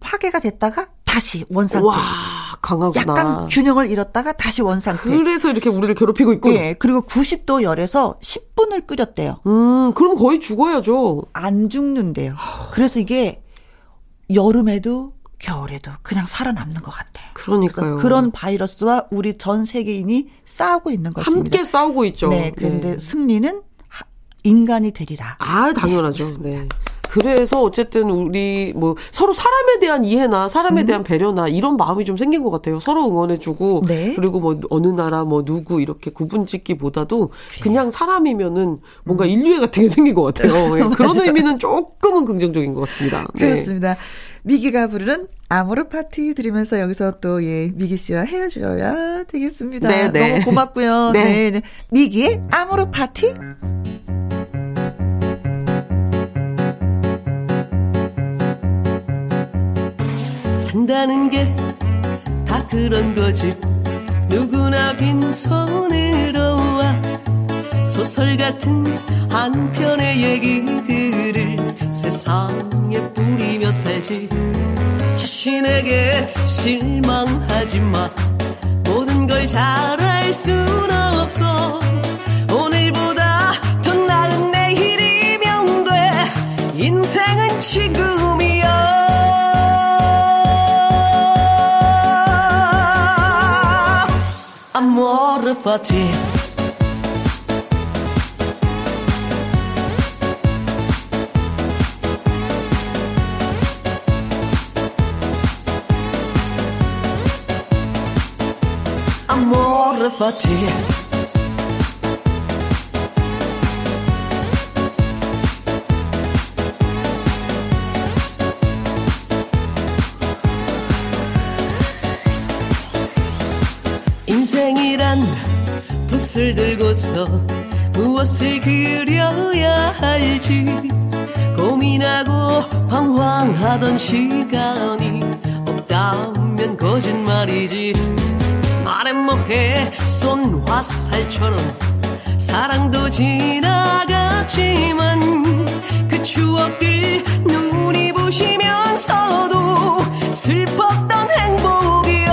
파괴가 됐다가 다시 원상태. 와, 강하구나. 약간 균형을 잃었다가 다시 원상태. 그래서 이렇게 우리를 괴롭히고 있고. 예. 그리고 90도 열에서 10분을 끓였대요. 음, 그럼 거의 죽어야죠. 안 죽는데요. 그래서 이게 여름에도 겨울에도 그냥 살아남는 것 같아요. 그러니까요. 그런 바이러스와 우리 전 세계인이 싸우고 있는 것입니다. 함께 싸우고 있죠. 네, 그런데 승리는 하- 인간이 되리라. 아, 당연하죠. 네. 그래서 어쨌든 우리 뭐 서로 사람에 대한 이해나 사람에 대한 배려나 이런 마음이 좀 생긴 것 같아요. 서로 응원해주고 음. 네. 그리고 뭐 어느 나라 뭐 누구 이렇게 구분짓기보다도 그냥 사람이면은 뭔가 인류애 같은 게 생긴 것 같아요. 예, 그런 음. 의미는 조금은 긍정적인 것 같습니다. 네. 그렇습니다. 미기가 부르는 아모르 파티 들으면서 여기서 또 예, 미기 씨와 헤어져야 되겠습니다. 네, 네. 너무 고맙고요. 네. 네. 네. 미기의 아모르 파티. 산다는 게 다 그런 거지 누구나 빈손으로 와 소설 같은 한 편의 얘기들을 세상에 뿌리며 살지. 자신에게 실망하지 마 모든 걸 잘할 순 없어. 오늘보다 더 나은 내일이면 돼. 인생은 지금이야 Fati 인생이란 붓을 들고서 무엇을 그려야 할지 고민하고 방황하던 시간이 없다면 거짓말이지 뭐해 쏜 화살처럼 사랑도 지나갔지만 그 추억들 눈이 부시면서도 슬펐던 행복이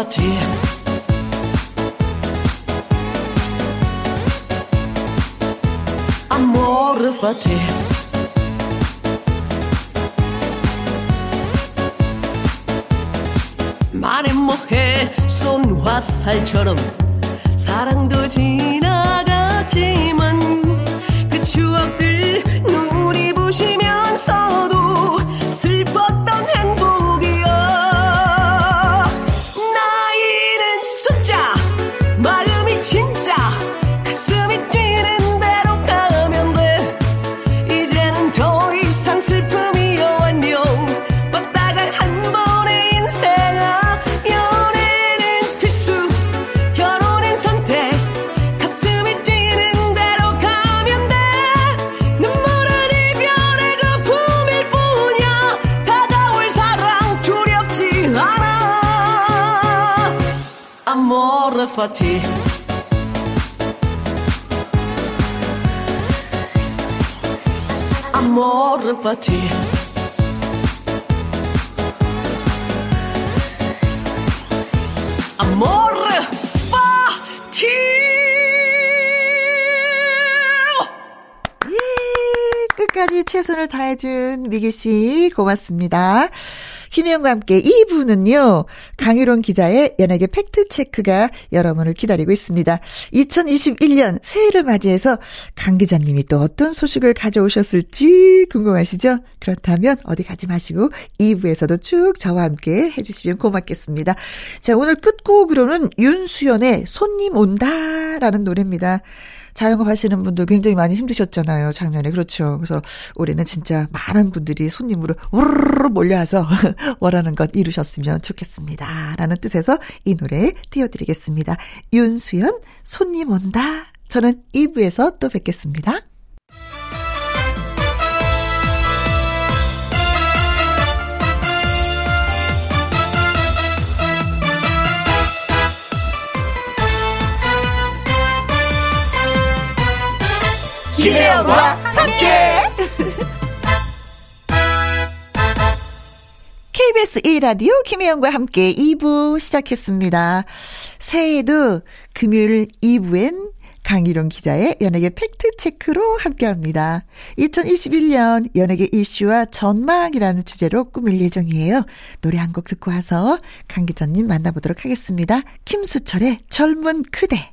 Fati 말해 뭐해? 쏜 화살처럼 사랑도 지나갔지만 그 추억들 눈이 부시면서 property. Amore per te. Amore per te. 끝까지 최선을 다해준 미규 씨 고맙습니다. 김혜영과 함께 2부는요, 강유론 기자의 연예계 팩트체크가 여러분을 기다리고 있습니다. 2021년 새해를 맞이해서 강 기자님이 또 어떤 소식을 가져오셨을지 궁금하시죠? 그렇다면 어디 가지 마시고 2부에서도 쭉 저와 함께 해주시면 고맙겠습니다. 자, 오늘 끝곡으로는 윤수연의 손님 온다라는 노래입니다. 자영업 하시는 분들 굉장히 많이 힘드셨잖아요. 작년에. 그렇죠. 그래서 올해는 진짜 많은 분들이 손님으로 우르르 몰려와서 원하는 것 이루셨으면 좋겠습니다. 라는 뜻에서 이 노래 띄워드리겠습니다. 윤수연, 손님 온다. 저는 2부에서 또 뵙겠습니다. 김혜영과 함께 KBS 1라디오 김혜영과 함께 2부 시작했습니다. 새해에도 금요일 2부엔 강희룡 기자의 연예계 팩트체크로 함께 합니다. 2021년 연예계 이슈와 전망이라는 주제로 꾸밀 예정이에요. 노래 한 곡 듣고 와서 강 기자님 만나보도록 하겠습니다. 김수철의 젊은 그대.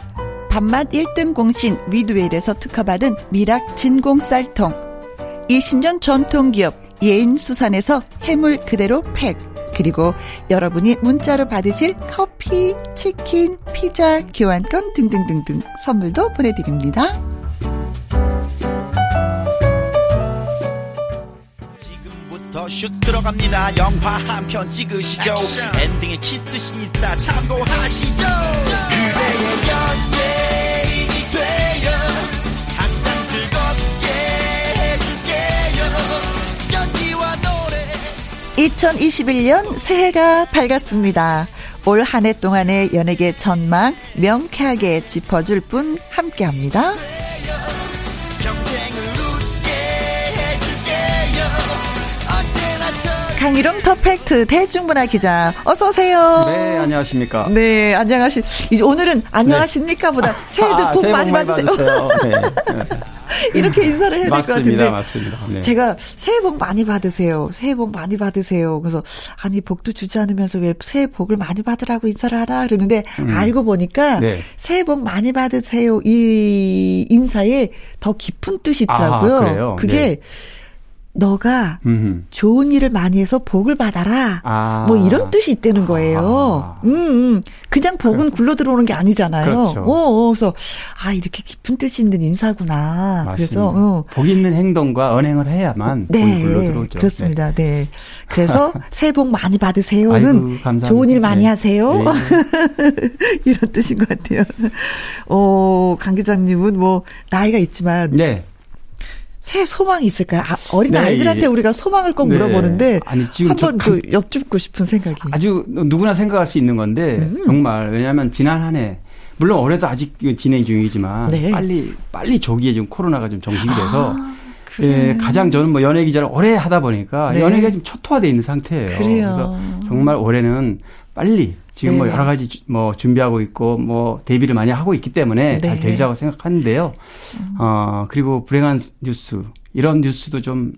밥맛 1등 공신 위드웰에서 특허받은 미락 진공 쌀통 20년 전통기업 예인수산에서 해물 그대로 팩 그리고 여러분이 문자로 받으실 커피, 치킨, 피자, 교환권 등등등등 선물도 보내드립니다. 지금부터 슛 들어갑니다. 영화 한 편 찍으시죠. 엔딩에 키스신 있다 참고하시죠. 그대의 연예 2021년 새해가 밝았습니다. 올 한 해 동안의 연예계 전망 명쾌하게 짚어줄 분 함께합니다. 강희룡 터펙트 대중문화 기자 어서 오세요. 네, 안녕하십니까. 네, 안녕하시. 이제 오늘은 안녕하십니까 보다 새해도 아, 복 새해 많이 받으세요. 네, 네. 이렇게 인사를 해야 될 것 같은데. 맞습니다. 네. 제가 새해 복 많이 받으세요. 새해 복 많이 받으세요. 그래서 아니 복도 주지 않으면서 왜 새해 복을 많이 받으라고 인사를 하라 그러는데 알고 보니까 네. 새해 복 많이 받으세요 이 인사에 더 깊은 뜻이 있더라고요. 아, 그래요? 게 네. 너가 음. 좋은 일을 많이 해서 복을 받아라. 아. 뭐 이런 뜻이 있다는 거예요. 아. 음, 음. 그냥 복은 굴러 들어오는 게 아니잖아요. 그렇죠. 어, 어, 그래서 아 이렇게 깊은 뜻이 있는 인사구나. 맞습니다. 그래서 어. 복 있는 행동과 언행을 해야만 복이 네, 굴러 들어오죠. 그렇습니다. 네. 그래서 새해 복 많이 받으세요는 아이고. 좋은 일 많이 네. 하세요. 네. 이런 뜻인 것 같아요. 어, 강 기자님은 뭐 나이가 있지만 네. 새 소망이 있을까요? 아, 어린 네, 아이들한테 예. 우리가 소망을 꼭 네. 물어보는데 아니, 지금 한번 저또 엿줍고 싶은 생각이. 아주 누구나 생각할 수 있는 건데 음. 정말 왜냐하면 지난 한 해 물론 올해도 아직 진행 중이지만 네. 빨리 빨리 조기에 좀 코로나가 좀 정식이 돼서 아, 그래요. 예, 가장 저는 뭐 연예 기자를 오래 하다 보니까 네. 연예가 지금 초토화돼 있는 상태예요. 그래요. 래서 정말 올해는 빨리 지금 뭐 네. 여러 가지 주- 뭐 준비하고 있고 뭐 데뷔를 많이 하고 있기 때문에 잘 네. 되리라고 생각하는데요. 어 그리고 불행한 뉴스 이런 뉴스도 좀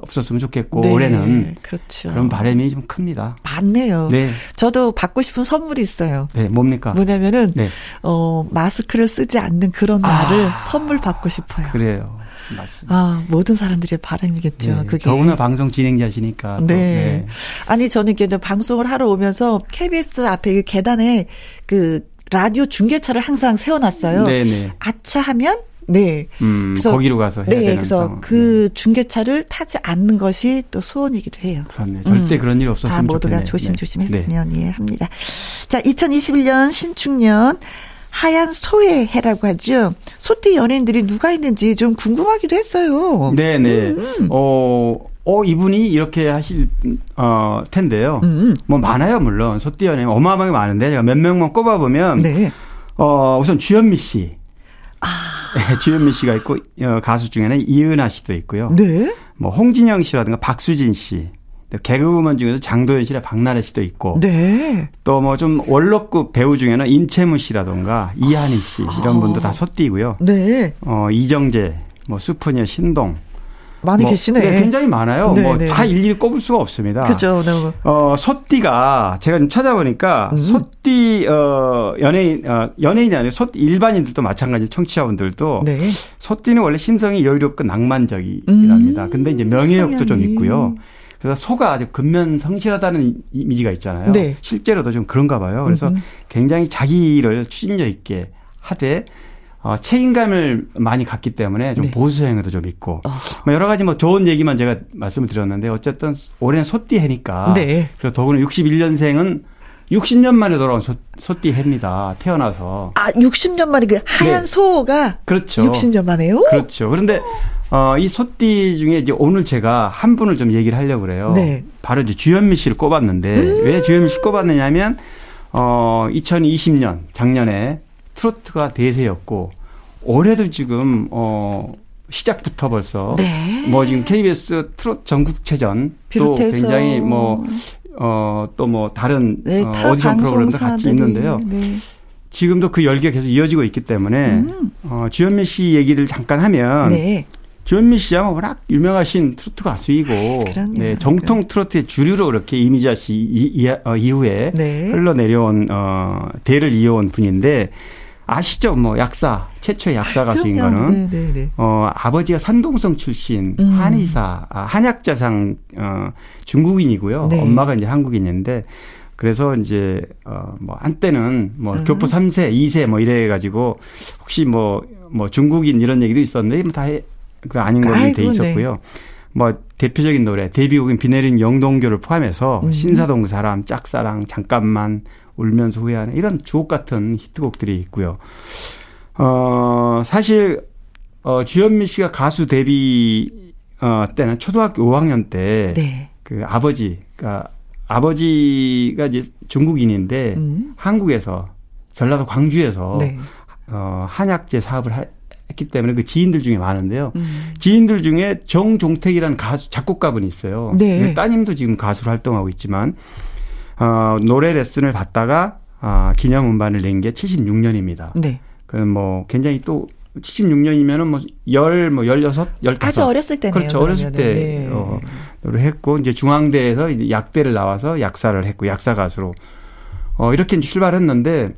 없었으면 좋겠고 네, 올해는 그렇죠. 그런 바람이 좀 큽니다. 많네요. 네. 저도 받고 싶은 선물이 있어요. 네, 뭡니까? 뭐냐면은 네. 어 마스크를 쓰지 않는 그런 아. 날을 선물 받고 싶어요. 그래요. 맞습니다. 아 모든 사람들의 바람이겠죠. 네, 그게. 더구나 방송 진행자시니까. 또, 네. 아니 저는 이게 방송을 하러 오면서 KBS 앞에 그 계단에 그 라디오 중계차를 항상 세워놨어요. 네, 네. 아차 하면 네. 음, 그래서- 거기로 가서 해야 네, 되는 그래서 상황. 그 중계차를 타지 않는 것이 또 소원이기도 해요. 그렇네. 절대 그런 일 없었으면 다 모두가 좋겠네요. 조심조심했으면 예 합니다. 자, 2021년 신축년 하얀 소의 해라고 하죠. 소띠 연예인들이 누가 있는지 좀 궁금하기도 했어요. 네, 네. 음. 어, 어, 이분이 이렇게 하실, 어, 텐데요. 음. 뭐 많아요, 물론. 소띠 연예 어마어마하게 많은데, 제가 몇 명만 꼽아보면, 네. 어, 우선 주현미 씨. 아. 네, 주현미 씨가 있고, 어, 가수 중에는 이은하 씨도 있고요. 네. 뭐, 홍진영 씨라든가 박수진 씨. 또 개그우먼 중에서 장도연 씨랑 박나래 씨도 있고. 네. 또 뭐 좀 원로급 배우 중에는 임채무 씨라든가 이한희 씨 이런 분도 다 소띠고요. 네. 어 이정재, 뭐 수포녀 신동 많이 뭐, 계시네. 네, 굉장히 많아요. 네, 뭐 네. 다 일일이 꼽을 수가 없습니다. 그죠. 네. 어 소띠가 제가 좀 찾아보니까 음. 소띠 어 연예인 어 연예인이 아니라 소띠 일반인들도 마찬가지 청취자분들도 네. 소띠는 원래 심성이 여유롭고 낭만적이랍니다. 음, 근데 이제 명예욕도 좀 성향이. 있고요. 그래서 소가 아주 근면 성실하다는 이미지가 있잖아요. 네. 실제로도 좀 그런가 봐요. 그래서 음흠. 굉장히 자기 를 추진력 있게 하되 어, 책임감을 많이 갖기 때문에 좀 네. 보수 행위도 좀 있고 어. 뭐 여러 가지 뭐 좋은 얘기만 제가 말씀을 드렸는데 어쨌든 올해는 소띠 해니까 네. 그리고 더구나 61년생은 60년 만에 돌아온 소, 소띠 해입니다. 태어나서 아, 60년 만에 그 하얀 네. 소가 그렇죠. 60년 만에요? 그렇죠. 그런데 어, 이 소띠 중에 이제 오늘 제가 한 분을 좀 얘기를 하려고 그래요. 네. 음. 바로 이제 주현미 씨를 꼽았는데 왜 주현미 씨 꼽았느냐면 어, 2020년 작년에 트로트가 대세였고 올해도 지금 어 시작부터 벌써 네. 뭐 지금 KBS 트로트 전국체전 또. 굉장히 뭐 어, 또 뭐 다른 네, 어, 타 오디션 프로그램도 같이 있는데요. 네. 지금도 그 열기가 계속 이어지고 있기 때문에 어, 주현미 씨 얘기를 잠깐 하면 음. 네. 주현미 씨야 워낙 유명하신 트로트 가수이고 그럼요. 네, 정통 트로트의 주류로 이렇게 이미자 씨 이, 이, 어, 이후에 네. 흘러내려온 어, 대를 이어온 분인데 아시죠? 뭐 약사 최초의 약사 가수인. 거는 네, 네, 네. 어, 아버지가 산동성 출신 음. 한의사, 아, 한약자상 어, 중국인이고요. 네. 엄마가 이제 한국인인데 그래서 이제 어, 뭐 한때는 뭐 음. 교포 3세, 2세 뭐 이래 가지고 혹시 뭐뭐 중국인 이런 얘기도 있었는데 뭐 다그 아닌 걸로 돼 네. 있었고요. 뭐 대표적인 노래 데뷔곡인 비 내린 영동교를 포함해서 음. 신사동 그 사람, 짝사랑, 잠깐만 울면서 후회하는 이런 주옥 같은 히트곡들이 있고요. 어 사실 어 주현미 씨가 가수 데뷔 어 때는 초등학교 5학년 때 네. 그 아버지, 그러니까 아버지가 이제 중국인인데 음. 한국에서 전라도 광주에서 네. 어 한약재 사업을 하- 했기 때문에 그 지인들 중에 많은데요. 음. 지인들 중에 정종택이라는 가수 작곡가분이 있어요. 네. 그 따님도 지금 가수로 활동하고 있지만 어 노래 레슨을 받다가 아 기념 음반을 낸 게 76년입니다. 네. 그럼 뭐 굉장히 또 76년이면은 뭐 열 뭐 열여섯 열다섯 아주 어렸을 때네요. 그렇죠. 어렸을 그러면은. 때 네. 어, 노래 했고 이제 중앙대에서 이제 약대를 나와서 약사를 했고 약사 가수로 어 이렇게 출발했는데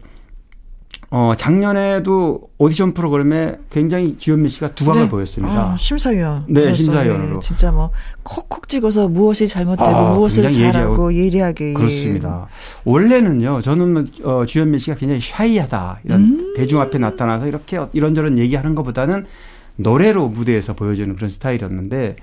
어, 작년에도 오디션 프로그램에 굉장히 주현미 씨가 두각을 네. 보였습니다. 아, 심사위원. 네, 심사위원으로. 예, 진짜 뭐 콕콕 찍어서 무엇이 잘못되고 아, 무엇을 잘하고 예리하게. 예. 그렇습니다. 원래는요, 저는 어, 주현미 씨가 굉장히 샤이하다. 이런 음. 대중 앞에 나타나서 이렇게 이런저런 얘기하는 것보다는 노래로 무대에서 보여주는 그런 스타일이었는데,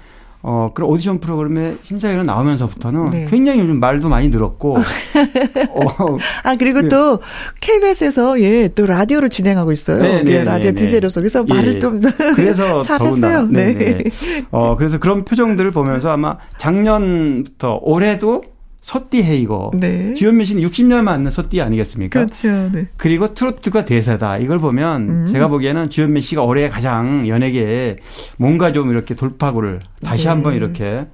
어, 그런 오디션 프로그램에 심사위원 나오면서부터는 네. 굉장히 요즘 말도 많이 늘었고, 어, 아 그리고 네. 또 KBS에서 예 또 라디오를 진행하고 있어요. 네, 네, 예, 라디오 네, 네. 디제이로서 그래서 예. 말을 좀 그래서 잘했어요. 네. 네. 네. 어 그래서 그런 표정들을 보면서 아마 작년부터 올해도 소띠해이고 네. 주현미 씨는 60년 맞는 소띠 아니겠습니까? 그렇죠. 네. 그리고 트로트가 대세다. 이걸 보면 음. 제가 보기에는 주현미 씨가 올해 가장 연예계에 뭔가 좀 이렇게 돌파구를 다시 네. 한번 이렇게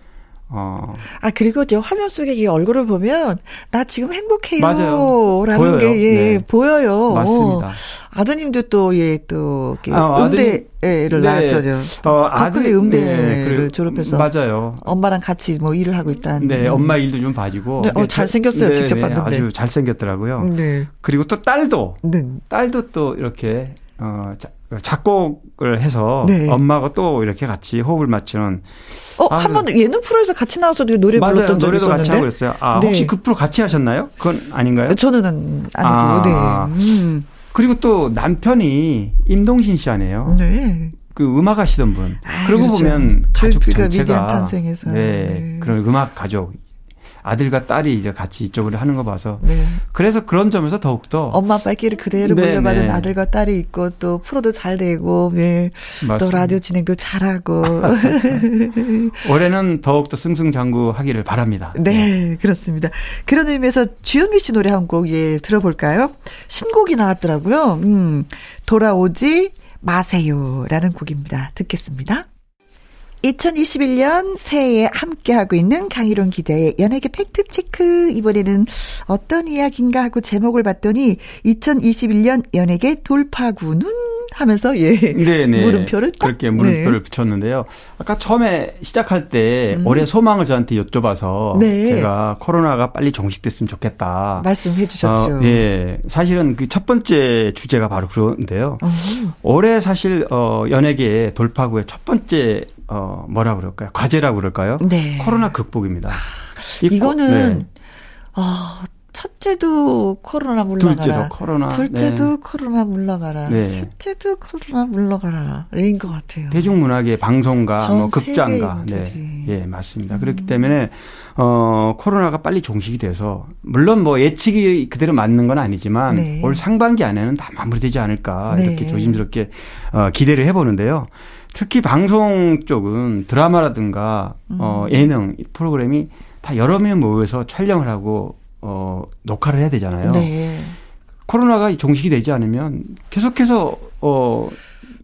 어 아 그리고 저 화면 속에 이 얼굴을 보면 나 지금 맞아요. 행복해요라는 보여요. 게 예, 네. 보여요. 맞습니다. 어, 아드님도 또예또 아, 음대를 네. 나왔죠. 저. 어, 아들 음대를 네, 졸업해서 맞아요. 엄마랑 같이 뭐 일을 하고 있다는. 네, 엄마 일도 좀 봐주고. 네, 어, 잘 생겼어요. 직접 봤는데. 아주 잘 생겼더라고요. 네. 그리고 또 딸도 네. 딸도 또 이렇게 어 자- 작곡을 해서 네. 엄마가 또 이렇게 같이 호흡을 맞추는 어, 아, 한번 예능 프로에서 같이 나와서도 노래 맞아요 불렀던 적이 노래도 같이 하고 있었는데. 그랬어요. 아 네. 혹시 그 프로 같이 하셨나요? 그건 아닌가요? 저는 안- 아. 아니고요. 네. 음. 그리고 또 남편이 임동신 씨 아니에요? 네. 그 음악 하시던 분. 아, 그러고 그렇죠. 보면 가족 그 전체가 위대한 탄생에서. 네, 네. 그런 음악 가족 아들과 딸이 이제 같이 이쪽으로 하는 거 봐서 네. 그래서 그런 점에서 더욱더 엄마 아빠의 길을 그대로 네, 물려받은 네. 아들과 딸이 있고 또 프로도 잘 되고 네. 또 맞습니다. 라디오 진행도 잘하고 올해는 더욱더 승승장구하기를 바랍니다. 네 그렇습니다. 그런 의미에서 주현미 씨 노래 한 곡 예 들어볼까요? 신곡이 나왔더라고요. 음 돌아오지 마세요라는 곡입니다. 듣겠습니다. 2021년 새해에 함께하고 있는 강희론 기자의 연예계 팩트체크. 이번에는 어떤 이야기인가 하고 제목을 봤더니 2021년 연예계 돌파구는 하면서 예. 네네. 물음표를 딱. 그렇게 물음표를 네. 붙였는데요. 아까 처음에 시작할 때 음. 올해 소망을 저한테 여쭤봐서 네. 제가 코로나가 빨리 종식됐으면 좋겠다. 말씀해 주셨죠. 어, 예. 사실은 그 첫 번째 주제가 바로 그런데요. 어. 올해 사실 어 연예계 돌파구의 첫 번째 어 뭐라 그럴까요? 과제라고 그럴까요? 네. 코로나 극복입니다. 이 코- 이거는 네. 아, 첫째도 코로나 물러가라. 둘째도 코로나. 둘째도 네. 코로나 물러가라. 네. 셋째도 코로나 물러가라. 인 것 같아요. 대중문화계 방송가 전뭐 극장가. 네. 예, 맞습니다. 그렇기 때문에 어 코로나가 빨리 종식이 돼서 물론 뭐 예측이 그대로 맞는 건 아니지만 네. 올 상반기 안에는 다 마무리되지 않을까 네. 이렇게 조심스럽게 어 기대를 해 보는데요. 특히 방송 쪽은 드라마라든가 어 음. 예능 프로그램이 다 여러 명 모여서 촬영을 하고 어 녹화를 해야 되잖아요. 네. 코로나가 종식이 되지 않으면 계속해서 어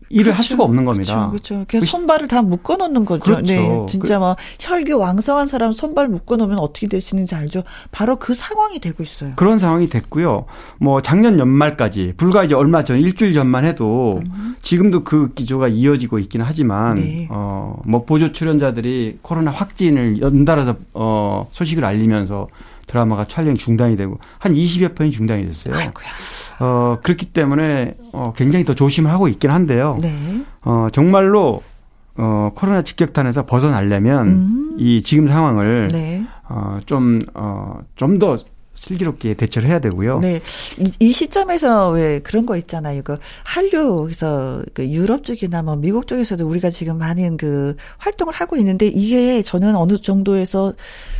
일을 할 수가 없는 겁니다. 그렇죠. 그렇죠. 그냥 손발을 다 묶어 놓는 거죠. 그렇죠. 네. 진짜 뭐 혈기 왕성한 사람 손발 묶어 놓으면 어떻게 되시는지 알죠. 바로 그 상황이 되고 있어요. 그런 상황이 됐고요. 뭐 작년 연말까지 불과 이제 얼마 전 일주일 전만 해도 지금도 그 기조가 이어지고 있기는 하지만 네. 어뭐 보조 출연자들이 코로나 확진을 연달아서 어 소식을 알리면서 드라마가 촬영 중단이 되고 한 20여 편이 중단이 됐어요. 아이고야. 어 그렇기 때문에 어 굉장히 더 조심을 하고 있긴 한데요. 네. 어 정말로 어 코로나 직격탄에서 벗어나려면 음. 이 지금 상황을 네. 어, 좀, 어, 좀 더 슬기롭게 대처를 해야 되고요. 네. 이, 이 시점에서 왜 그런 거 있잖아요. 그 한류에서 그 유럽 쪽이나 뭐 미국 쪽에서도 우리가 지금 많은 그 활동을 하고 있는데 이게 저는 어느 정도에서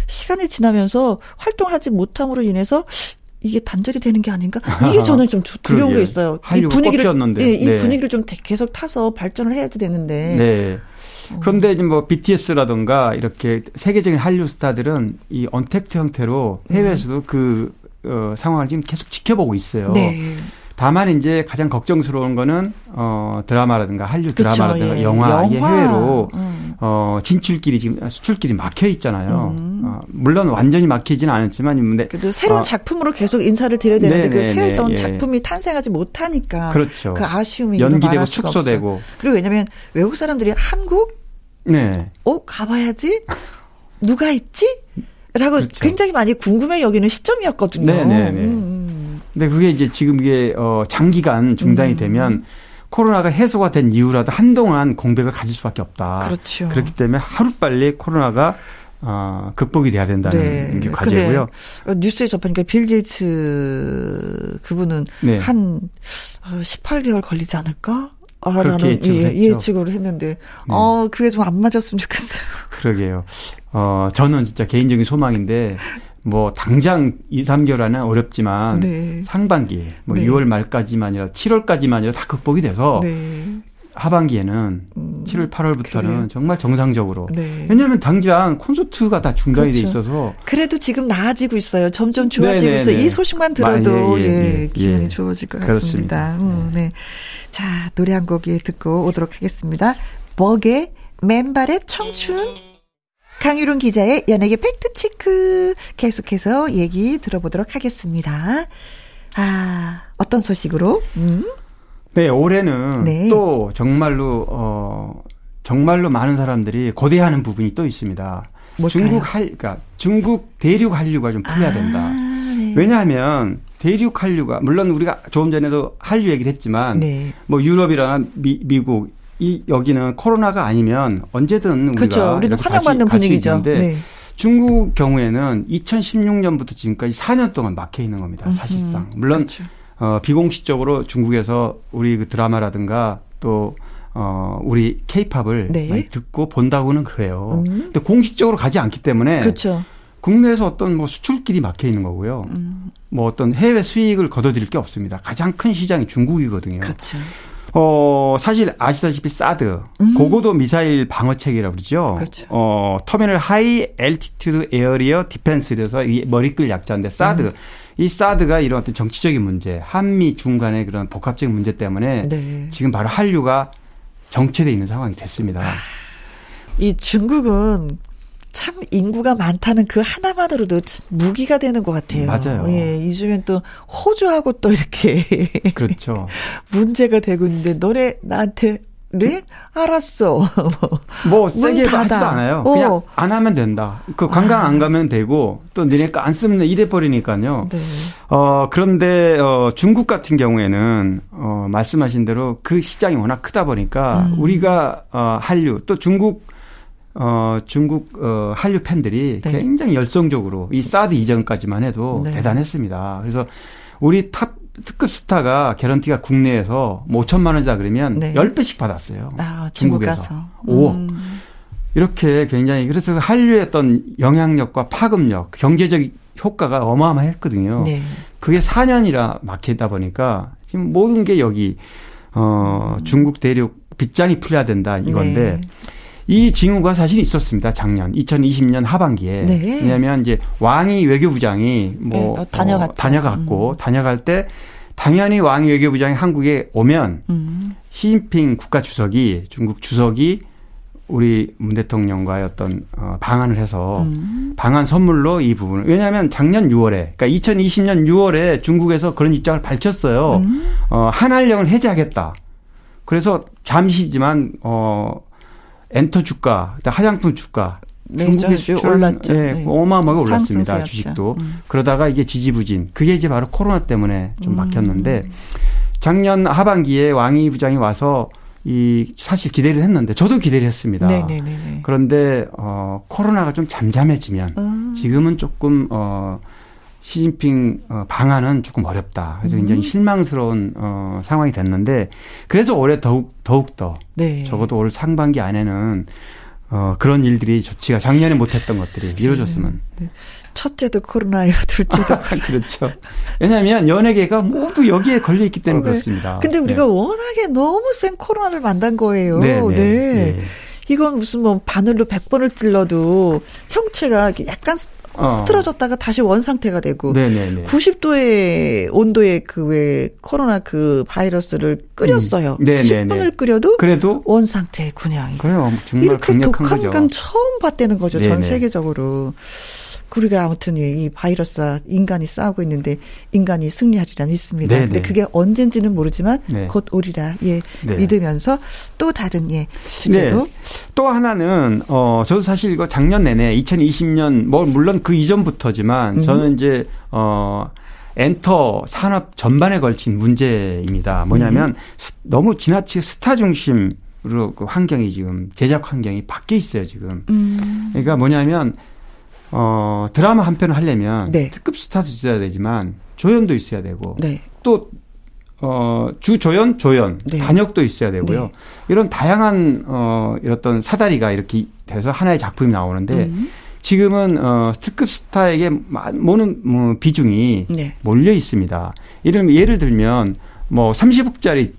시간이 지나면서 활동을 하지 못함으로 인해서 이게 단절이 되는 게 아닌가? 이게 저는 좀 두- 두려운 그러게요. 게 있어요. 이 분위기를. 예, 이 네. 분위기를 좀 대- 계속 타서 발전을 해야지 되는데. 네. 그런데 이제 뭐 BTS라든가 이렇게 세계적인 한류 스타들은 이 언택트 형태로 해외에서도 그 어, 상황을 지금 계속 지켜보고 있어요. 네. 다만 이제 가장 걱정스러운 거는 어 드라마라든가 한류 드라마라든가 예. 영화, 이게 영화. 해외로 음. 어 진출길이 지금 수출길이 막혀 있잖아요. 음. 어, 물론 완전히 막히지는 않았지만 근데 그래도 새로운 어, 작품으로 계속 인사를 드려야 되는데 그 네네네, 새로운 예. 작품이 탄생하지 못하니까 그렇죠. 그 아쉬움이 연기되고. 축소되고 그리고 왜냐면 외국 사람들이 한국 네. 어 가봐야지 누가 있지? 라고 그렇죠. 굉장히 많이 궁금해 여기는 시점이었거든요. 네네네. 음, 음. 근데 그게 이제 지금 이게 어 장기간 중단이 음. 되면 코로나가 해소가 된 이후라도 한동안 공백을 가질 수밖에 없다. 그렇죠. 그렇기 때문에 하루빨리 코로나가 어 극복이 돼야 된다는 네. 게 과제고요. 어, 뉴스에 접하니까 빌 게이츠 그분은 네. 한 어, 18개월 걸리지 않을까? 아, 그렇게 라는 예측을 예, 했는데, 어, 그게 좀 안 맞았으면 좋겠어요. 그러게요. 어 저는 진짜 개인적인 소망인데 뭐 당장 2, 3개월 안은 어렵지만 네. 상반기에 뭐 네. 6월 말까지만이라 7월까지만이라 다 극복이 돼서 네. 하반기에는 음, 7월 8월부터는 그래요. 정말 정상적으로 네. 왜냐하면 당장 콘서트가 다 중단이 돼 그렇죠. 있어서 그래도 지금 나아지고 있어요. 점점 좋아지고 네, 네, 있어요. 네. 이 소식만 들어도 아, 예, 예, 예, 예. 기분이 예. 좋아질 것 그렇습니다. 같습니다. 음, 네. 자, 노래 한곡 예, 듣고 오도록 하겠습니다. 버의 맨발의 청춘. 강유론 기자의 연예계 팩트체크 계속해서 얘기 들어보도록 하겠습니다. 아, 어떤 소식으로? 음? 네, 올해는 네. 또 정말로 어 정말로 많은 사람들이 고대하는 부분이 또 있습니다. 뭘까요? 중국 할 그러니까 중국 대륙 한류가 좀 풀려야 된다. 아, 네. 왜냐하면 대륙 한류가 물론 우리가 조금 전에도 한류 얘기를 했지만 네. 뭐 유럽이나 미, 미국 이 여기는 코로나가 아니면 언제든 우리가 그렇죠. 우리는 환영받는 분위기죠. 네. 중국 경우에는 2016년부터 지금까지 4년 동안 막혀 있는 겁니다. 사실상 물론 그렇죠. 어, 비공식적으로 중국에서 우리 그 드라마라든가 또 어, 우리 케이팝을 네. 많이 듣고 본다고는 그래요. 음. 근데 공식적으로 가지 않기 때문에 그렇죠. 국내에서 어떤 뭐 수출길이 막혀 있는 거고요. 음. 뭐 어떤 해외 수익을 거둬들일 게 없습니다. 가장 큰 시장이 중국이거든요. 그렇죠. 어, 사실 아시다시피 사드, 고고도 미사일 방어체계라고 그러죠. 음. 그렇죠. 어, Terminal High Altitude Area Defense에서 이 머리글 약자인데 사드. 음. 이 사드가 이런 어떤 정치적인 문제, 한미 중 간의 그런 복합적인 문제 때문에 네. 지금 바로 한류가 정체돼 있는 상황이 됐습니다. 이 중국은 참 인구가 많다는 그 하나만으로도 참 무기가 되는 것 같아요. 맞아요. 예, 요즘엔 또 호주하고 또 이렇게 그렇죠. 문제가 되고 있는데 너네 나한테 네 알았어. 뭐문 세게. 하지도 않아요. 어. 그냥 안 하면 된다. 그 관광 안 가면 되고 또 니네 거안 쓰면 이래 버리니까요. 네. 어, 그런데, 어, 중국 같은 경우에는, 어, 말씀하신 대로 그 시장이 워낙 크다 보니까 음. 우리가, 어, 한류, 또 중국, 어, 중국, 어, 한류 팬들이 네. 굉장히 열성적으로 이 사드 이전까지만 해도 네. 대단했습니다. 그래서 우리 탑, 특급 스타가 개런티가 국내에서 뭐 5천만 원이다 그러면 네. 10배씩 받았어요. 아, 중국 중국에서. 가서. 5억. 음. 이렇게 굉장히 그래서 한류의 어떤 영향력과 파급력, 경제적 효과가 어마어마했거든요. 네. 그게 4년이라 막히다 보니까 지금 모든 게 여기 어 중국 대륙 빗장이 풀려야 된다 이건데 네. 이 징후가 사실 있었습니다. 작년 2020년 하반기에 네. 왜냐하면 이제 왕이 외교부장이 뭐 네, 어, 다녀갔죠. 어, 다녀갔고 다녀갈 때 당연히 왕이 외교부장이 한국에 오면 음. 시진핑 국가 주석이 중국 주석이 우리 문 대통령과의 어떤 어, 방안을 해서 음. 방한 선물로 이 부분을 왜냐하면 작년 6월에 그러니까 2020년 6월에 중국에서 그런 입장을 밝혔어요. 음. 어, 한한령을 해제하겠다. 그래서 잠시지만 어 엔터 주가, 화장품 주가 네, 중국의 좀 수출은 올랐죠. 예, 네. 어마어마하게 올랐습니다. 주식도. 음. 그러다가 이게 지지부진. 그게 이제 바로 코로나 때문에 좀 음. 막혔는데 작년 하반기에 왕이 부장이 와서 이 사실 기대를 했는데 저도 기대를 했습니다. 네네네. 그런데 어 코로나가 좀 잠잠해지면 음. 지금은 조금 어 시진핑 어, 방안은 조금 어렵다. 그래서 음. 굉장히 실망스러운 어 상황이 됐는데 그래서 올해 더욱 더욱 더 네. 적어도 올 상반기 안에는 어 그런 일들이 좋지가 작년에 못했던 것들이 이루어졌으면 첫째도 코로나예요, 둘째도. 그렇죠. 왜냐하면 연예계가 모두 여기에 걸려 있기 때문에 네. 그렇습니다. 근데 우리가 워낙에 너무 센 코로나를 만난 거예요. 네, 네. 네, 네. 이건 무슨 뭐 바늘로 100번을 찔러도 형체가 약간 어. 흐트러졌다가 다시 원 상태가 되고 네네네. 90도의 온도의 그 왜 코로나 그 바이러스를 끓였어요. 음. 네네네. 10분을 끓여도 그래도 원 상태의 그냥 그래요. 정말 이렇게 독한 거죠. 건 처음 봤다는 거죠. 전 네네. 세계적으로. 우리가 아무튼 이 바이러스와 인간이 싸우고 있는데 인간이 승리하리라 믿습니다. 네네. 근데 그게 언젠지는 모르지만 네. 곧 오리라 예 네. 믿으면서 또 다른 예 주제로 네. 또 하나는 어 저도 사실 이거 작년 내내 2020년 뭐 물론 그 이전부터지만 음. 저는 이제 어 엔터 산업 전반에 걸친 문제입니다. 뭐냐면 네. 스- 너무 지나치게 스타 중심 으로 그 환경이 지금 제작 환경이 바뀌어 있어요 지금. 음. 그러니까 뭐냐면 어 드라마 한 편을 하려면 네. 특급 스타도 있어야 되지만 조연도 있어야 되고 네. 또 어, 주 조연, 조연, 네. 단역도 있어야 되고요. 네. 이런 다양한 어, 이런 어떤 사다리가 이렇게 돼서 하나의 작품이 나오는데 음. 지금은 어, 특급 스타에게 마- 모는 뭐, 비중이 네. 몰려 있습니다. 이런 예를 들면 뭐 30억짜리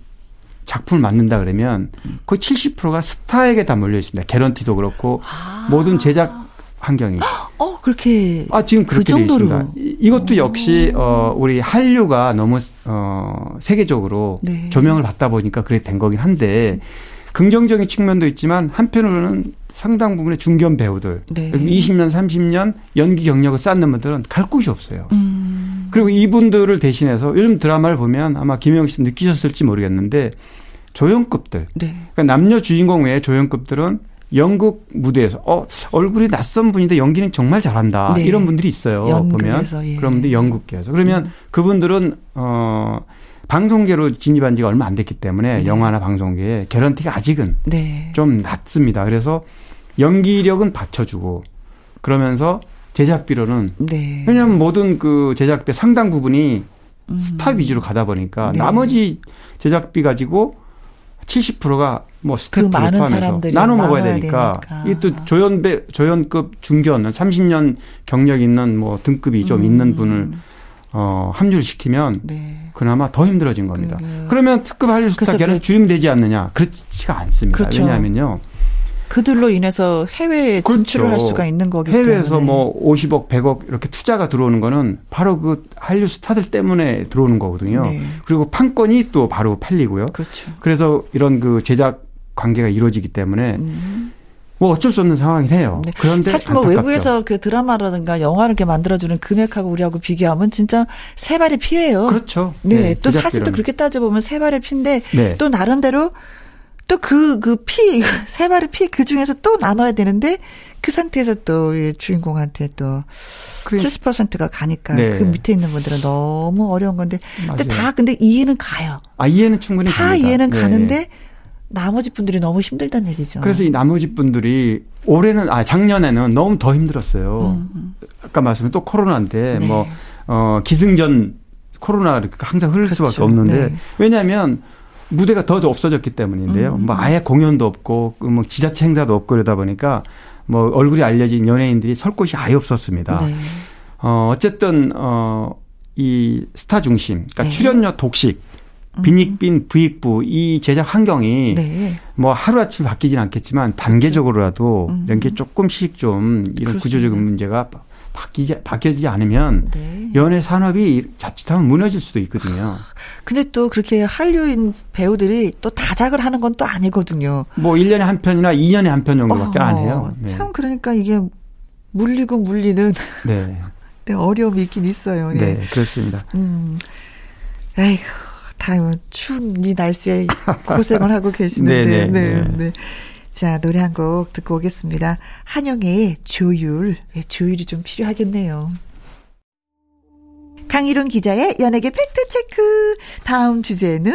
작품을 만든다 그러면 거의 70%가 스타에게 다 몰려 있습니다. 개런티도 그렇고 모든 제작 환경이 어, 그렇게. 아, 지금 그 그렇게 돼 정도로. 있습니다. 이- 이것도 역시 어 우리 한류가 너무 어 세계적으로 네. 조명을 받다 보니까 그래 된 거긴 한데 긍정적인 측면도 있지만 한편으로는 상당 부분의 중견 배우들 네. 20년 30년 연기 경력을 쌓는 분들은 갈 곳이 없어요. 음. 그리고 이분들을 대신해서 요즘 드라마를 보면 아마 김영 씨 느끼셨을지 모르겠는데 조연급들 네. 그러니까 남녀 주인공 외에 조연급들은 연극 무대에서 어 얼굴이 낯선 분인데 연기는 정말 잘한다 네. 이런 분들이 있어요 연극에서, 보면 예. 그런 분들 연극계에서 그러면 그분들은 어 방송계로 진입한 지가 얼마 안 됐기 때문에 영화나 방송계에 개런티가 아직은 네. 좀 낮습니다 그래서 연기력은 받쳐주고 그러면서 제작비로는 네. 왜냐하면 모든 그 제작비 상당 부분이 스타 위주로 가다 보니까 음. 네. 나머지 제작비 가지고 70%가 뭐 스태프를 그 많은 포함해서 나눠 먹어야 되니까 되니까. 이또 조연배 조연급 중견 30년 경력 있는 뭐 등급이 좀 있는 분을 어 합류를 시키면 음. 네. 그나마 더 힘들어진 겁니다. 그- 그러면 특급 한류 스타 그래서 계는 그- 줄이면 않느냐 그렇지가 않습니다. 그렇죠. 왜냐하면요. 그들로 인해서 해외에 진출을 할 그렇죠. 수가 있는 거기 해외에서 때문에. 뭐 50억, 100억 이렇게 투자가 들어오는 거는 바로 그 한류 스타들 때문에 들어오는 거거든요. 네. 그리고 판권이 또 바로 팔리고요. 그렇죠. 그래서 이런 그 제작 관계가 이루어지기 때문에 음. 뭐 어쩔 수 없는 상황이긴 해요. 네. 그런데 사실 뭐 안타깝죠. 외국에서 그 드라마라든가 영화를 이렇게 만들어주는 금액하고 우리하고 비교하면 진짜 세 발의 피예요. 그렇죠. 네, 또 사실 또. 그렇게 따져보면 세 발의 피인데 네. 또 나름대로 또 그, 그 피, 세 발의 피 그 중에서 또 나눠야 되는데 그 상태에서 또이 주인공한테 또 그- 70%가 가니까 네. 그 밑에 있는 분들은 너무 어려운 건데 근데 맞아요. 다 근데 이해는 가요. 아 이해는 충분히 다 됩니다. 이해는 네. 가는데 나머지 분들이 너무 힘들다는 얘기죠. 그래서 이 나머지 분들이 올해는 아 작년에는 너무 더 힘들었어요. 아까 말씀드린 또 코로나인데 음, 네. 뭐 어, 기승전 코로나 이렇게 항상 흐를 수밖에 그렇죠. 없는데 네. 왜냐하면 무대가 더 없어졌기 때문인데요. 음. 뭐 아예 공연도 없고 그뭐 지자체 행사도 없고 그러다 보니까 뭐 얼굴이 알려진 연예인들이 설 곳이 아예 없었습니다. 네. 어, 어쨌든, 어, 이 스타 중심, 그러니까 네. 출연료 독식, 빈익빈 부익부 이 제작 환경이 네. 뭐 하루아침 바뀌진 않겠지만 단계적으로라도 이런 게 조금씩 좀 이런 음. 그렇습니다. 구조적인 문제가 바뀌지, 바뀌지 않으면 네. 연예 산업이 자칫하면 무너질 수도 있거든요. 근데 또 그렇게 한류인 배우들이 또 다작을 하는 건 또 아니거든요. 뭐 1년에 한 편이나 2년에 한 편 정도밖에 안 해요. 어, 네. 참 그러니까 이게 물리고 물리는 네. 네, 어려움이 있긴 있어요. 네. 네, 그렇습니다. 음. 아이고, 다 추운 이 날씨에 고생을 하고 계시는데. 네, 네, 네, 네. 네. 자, 노래 한 곡 듣고 오겠습니다. 한영의 조율. 네, 조율이 좀 필요하겠네요. 강희룡 기자의 연예계 팩트체크. 다음 주제는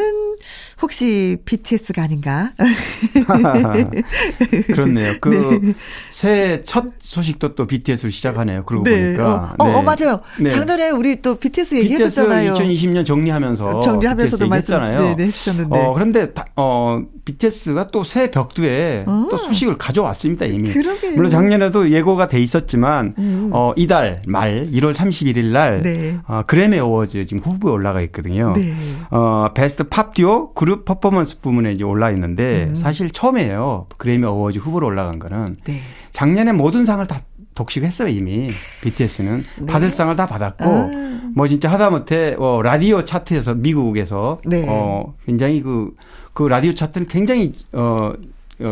혹시 BTS가 아닌가? 그렇네요. 그 새해 첫 소식도 또 BTS로 시작하네요. 그러고 보니까. 어, 어, 네. 어, 맞아요. 네. 작년에 우리 또 BTS BTS 얘기했었잖아요. 2020년 정리하면서 정리하면서도 BTS 얘기했잖아요. 말씀 네, 네, 해주셨는데. 어, 그런데 다- 어, BTS가 또 새 벽두에 어. 또 소식을 가져왔습니다, 이미. 그러게요. 물론 작년에도 예고가 돼 있었지만 음. 어, 이달 말 1월 31일 날 네. 어, 그래미 어워즈 지금 후보에 올라가 있거든요. 네. 어, Best Pop Duo Group Performance 부문에 이제 올라 있는데 음. 사실 처음이에요. 그래미 어워즈 후보로 올라간 거는 네. 작년에 모든 상을 다 독식했어요 이미 BTS는 받을 상을 다 받았고 네. 아. 뭐 진짜 하다못해 어, 라디오 차트에서 미국에서 네. 어 굉장히 그그 라디오 차트는 굉장히 어 어,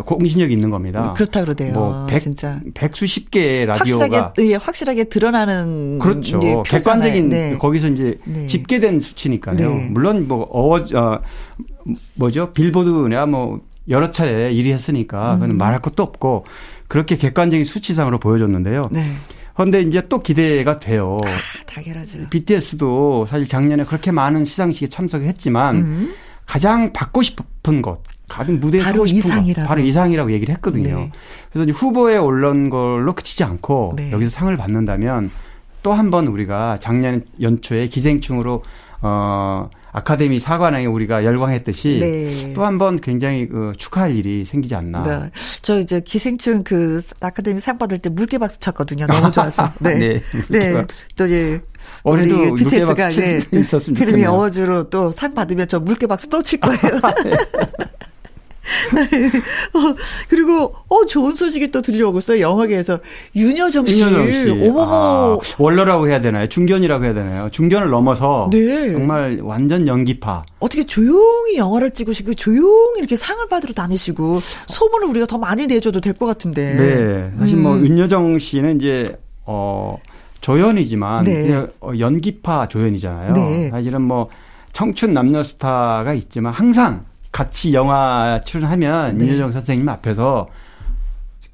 공신력이 있는 겁니다. 그렇다 그러대요. 뭐 백, 진짜. 백수십 개의 라디오가 확실하게 예, 확실하게 드러나는 그렇죠. 예. 객관적인 네. 거기서 이제 네. 집계된 수치니까요. 네. 물론 뭐 어워 어, 뭐죠 빌보드냐 뭐 여러 차례 1위 했으니까 음. 그건 말할 것도 없고 그렇게 객관적인 수치상으로 보여줬는데요. 네. 그런데 이제 또 기대가 돼요. 아, 당연하죠. BTS도 사실 작년에 그렇게 많은 시상식에 참석을 했지만 음. 가장 받고 싶은 것, 가장 무대에 바로 이상이라고. 것, 바로 이상이라고 얘기를 했거든요. 네. 그래서 후보에 올른 걸로 그치지 않고 네. 여기서 상을 받는다면 또 한 번 우리가 작년 연초에 기생충으로 어 아카데미 사관왕에 우리가 열광했듯이 네. 또한 번 굉장히 그 축하할 일이 생기지 않나. 네. 저 이제 기생충 그 아카데미 상 받을 때 물개 박수 쳤거든요. 너무 좋아서. 네. 네, 네. 또 예. 올해도 BTS가 수 있었으면 그림이 좋겠네요. 어워즈로 또 상 받으면 저 물개 박수 또 칠 거예요. 어, 그리고 어 좋은 소식이 또 들려오고 있어요. 영화계에서 윤여정 씨. 윤여정 씨. 어머머. 아, 원로라고 해야 되나요? 중견이라고 해야 되나요? 중견을 넘어서 네. 정말 완전 연기파. 어떻게 조용히 영화를 찍으시고 조용히 이렇게 상을 받으러 다니시고 소문을 우리가 더 많이 내줘도 될 것 같은데. 네. 사실 뭐 음. 윤여정 씨는 이제 어 조연이지만 네. 어, 연기파 조연이잖아요. 네. 사실은 뭐 청춘 남녀 스타가 있지만 항상 같이 영화 출연하면 네. 윤여정 선생님 앞에서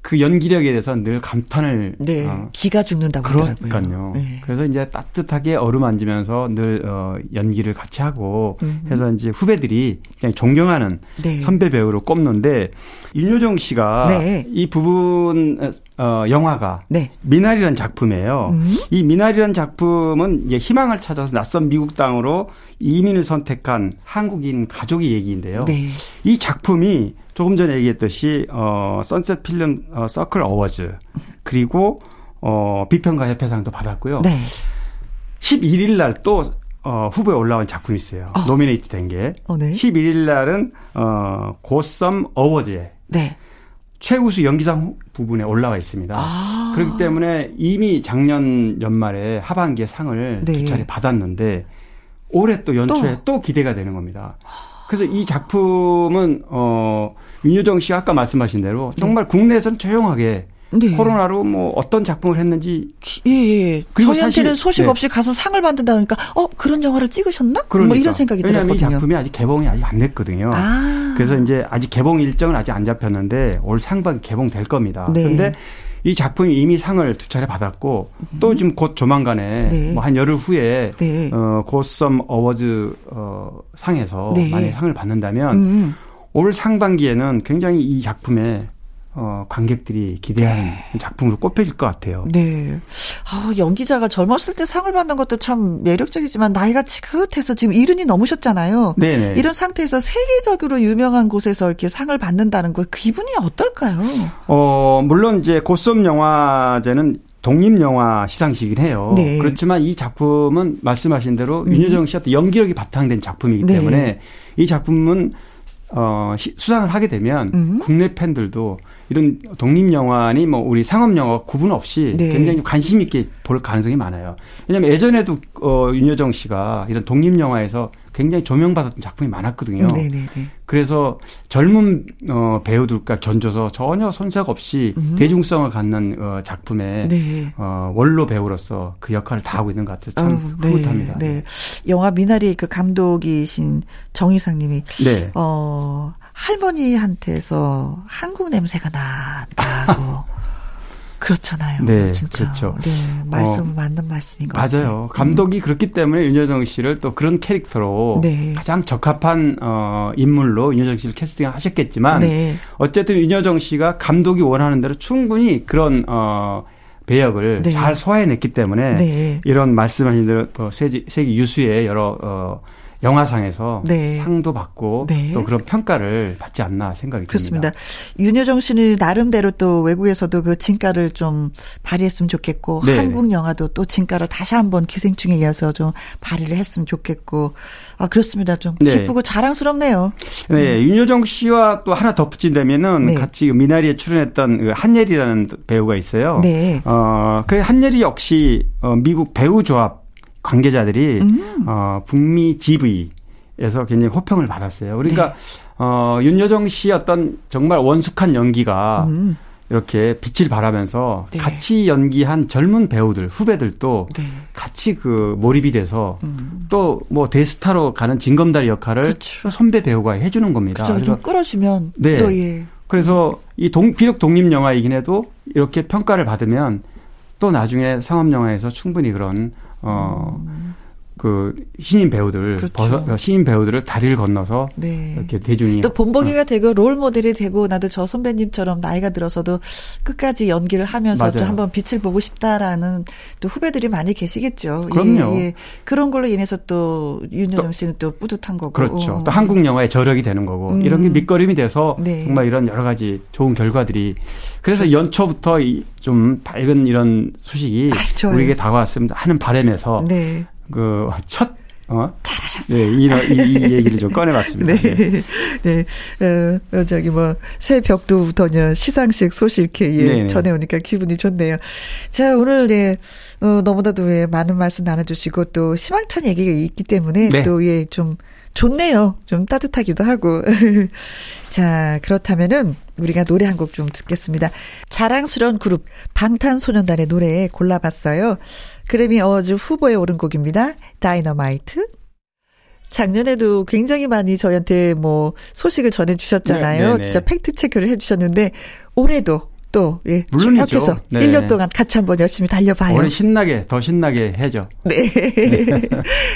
그 연기력에 대해서 늘 감탄을 네. 어, 기가 죽는다고. 그러니까요. 네. 그래서 이제 따뜻하게 어루만지면서 늘 어, 연기를 같이 하고 음흠. 해서 이제 후배들이 그냥 존경하는 네. 선배 배우로 꼽는데 윤여정 씨가 네. 이 부분 어, 영화가 네. 미나리라는 작품이에요. 음. 이 미나리라는 작품은 이제 희망을 찾아서 낯선 미국 땅으로 이민을 선택한 한국인 가족의 얘기인데요. 네. 이 작품이 조금 전에 얘기했듯이 어 선셋 필름 어, 서클 어워즈 그리고 어 비평가 협회상도 받았고요. 네. 11일 날또 어, 후보에 올라온 작품이 있어요. 어. 노미네이트 된 게. 어, 네. 11일 날은 어 고썸 어워즈에 네. 최우수 연기상 후- 부분에 올라와 있습니다. 아. 그렇기 때문에 이미 작년 연말에 하반기에 상을 네. 두 차례 받았는데 올해 또 연초에 또, 기대가 되는 겁니다. 그래서 이 작품은 어 윤여정 씨가 아까 말씀하신 대로 정말 국내에서는 조용하게 네. 코로나로 뭐 어떤 작품을 했는지 예, 예. 그리고 저희한테는 소식 네. 없이 가서 상을 받는다 그러니까 어 그런 영화를 찍으셨나? 그러니까 뭐 이런 생각이 왜냐하면 이 들었거든요. 작품이 아직 개봉이 아직 안 됐거든요. 아. 그래서 이제 아직 개봉 일정은 아직 안 잡혔는데 올 상반기 개봉될 겁니다. 네. 그런데 이 작품이 이미 상을 두 차례 받았고 또 지금 곧 조만간에 네. 뭐한 열흘 후에 네. 어 고썸 어워즈 어 상에서 네. 만약 상을 받는다면 음. 올 상반기에는 굉장히 이 작품에 어 관객들이 기대하는 작품으로 꼽혀질 것 같아요. 네. 아, 연기자가 젊었을 때 상을 받는 것도 참 매력적이지만 나이가 지긋해서 지금 이른이 넘으셨잖아요. 네네. 이런 상태에서 세계적으로 유명한 곳에서 이렇게 상을 받는다는 거 기분이 어떨까요? 어, 물론 이제 고썸 영화제는 독립 영화 시상식이긴 해요. 네. 그렇지만 이 작품은 말씀하신 대로 음. 윤여정 씨한테 연기력이 바탕된 작품이기 네. 때문에 이 작품은 어, 시- 수상을 하게 되면 음. 국내 팬들도 이런 독립 영화니 뭐 우리 상업 영화 구분 없이 네. 굉장히 관심 있게 볼 가능성이 많아요. 왜냐하면 예전에도 어, 윤여정 씨가 이런 독립 영화에서 굉장히 조명받았던 작품이 많았거든요. 네네네. 그래서 젊은 어, 배우들과 견줘서 전혀 손색 없이 대중성을 갖는 어, 작품에 음. 네. 어, 원로 배우로서 그 역할을 다 하고 있는 것 같아서 참 어우, 네, 뿌듯합니다. 네. 영화 미나리 그 감독이신 정희상님이 네. 어 할머니한테서 한국 냄새가 난다고 그렇잖아요. 네, 진짜. 그렇죠. 네, 말씀 어, 은 맞는 말씀인 것 같아요. 맞아요. 감독이 그렇기 때문에 윤여정 씨를 또 그런 캐릭터로 네. 가장 적합한 어, 인물로 윤여정 씨를 캐스팅 하셨겠지만 네. 어쨌든 윤여정 씨가 감독이 원하는 대로 충분히 그런 어, 배역을 네. 잘 소화해냈기 때문에 네. 이런 말씀하신 대로 또 세계, 세계 유수의 여러 어, 영화상에서 네. 상도 받고 네. 또 그런 평가를 받지 않나 생각이 그렇습니다. 듭니다. 윤여정 씨는 나름대로 또 외국에서도 그 진가를 좀 발휘했으면 좋겠고 네. 한국 영화도 또 진가를 다시 한번 기생충에 이어서 좀 발휘를 했으면 좋겠고 아 그렇습니다. 좀 네. 기쁘고 자랑스럽네요. 네, 윤여정 씨와 또 하나 덧붙인다면은 네. 같이 그 미나리에 출연했던 그 한예리라는 배우가 있어요. 네. 어, 그래 한예리 역시 어, 미국 배우 조합 관계자들이 음. 어, 북미 GV에서 굉장히 호평을 받았어요. 그러니까 네. 어, 윤여정 씨 어떤 정말 원숙한 연기가 음. 이렇게 빛을 발하면서 네. 같이 연기한 젊은 배우들 후배들도 네. 같이 그 몰입이 돼서 음. 또뭐 대스타로 가는 징검다리 역할을 그렇죠. 또 선배 배우가 해주는 겁니다. 그죠. 좀 끌어주면 네. 또 예. 그래서 이 동, 비록 독립 영화이긴 해도 이렇게 평가를 받으면 또 나중에 상업 영화에서 충분히 그런 어. 음. 그 신인 배우들 그렇죠. 벗어, 신인 배우들을 다리를 건너서 네. 이렇게 대중이 또 본보기가 어. 되고 롤 모델이 되고 나도 저 선배님처럼 나이가 들어서도 끝까지 연기를 하면서 맞아요. 또 한번 빛을 보고 싶다라는 또 후배들이 많이 계시겠죠. 그럼요. 예, 예. 그런 걸로 인해서 또 윤여정 씨는 또 뿌듯한 거고 그렇죠. 어. 또 한국 영화의 저력이 되는 거고 음. 이런 게 밑거름이 돼서 네. 정말 이런 여러 가지 좋은 결과들이 그래서 그렇습니다. 연초부터 좀 밝은 이런 소식이 아, 우리에게 다가왔으면 하는 바람에서 네. 그첫 어? 잘하셨어요. 네, 이, 이, 이 얘기를 좀 꺼내봤습니다. 네. 네. 네. 어, 저기 뭐, 새 벽두부터냐, 시상식 소식 이렇게 예, 전해오니까 기분이 좋네요. 자, 오늘, 예, 어, 너무나도 예, 많은 말씀 나눠주시고 또 희망찬 얘기가 있기 때문에 네. 또 예, 좀 좋네요. 좀 따뜻하기도 하고. 자, 그렇다면은 우리가 노래 한 곡 좀 듣겠습니다. 자랑스러운 그룹 방탄소년단의 노래 골라봤어요. 그래미 어워즈 후보에 오른 곡입니다. 다이너마이트. 작년에도 굉장히 많이 저희한테 뭐 소식을 전해 주셨잖아요. 네, 네, 네. 진짜 fact check를 해 주셨는데 올해도 또 예, 물론이죠. 서 네. 1년 동안 같이 한번 열심히 달려봐요. 올해 신나게 더 신나게 해죠. 네,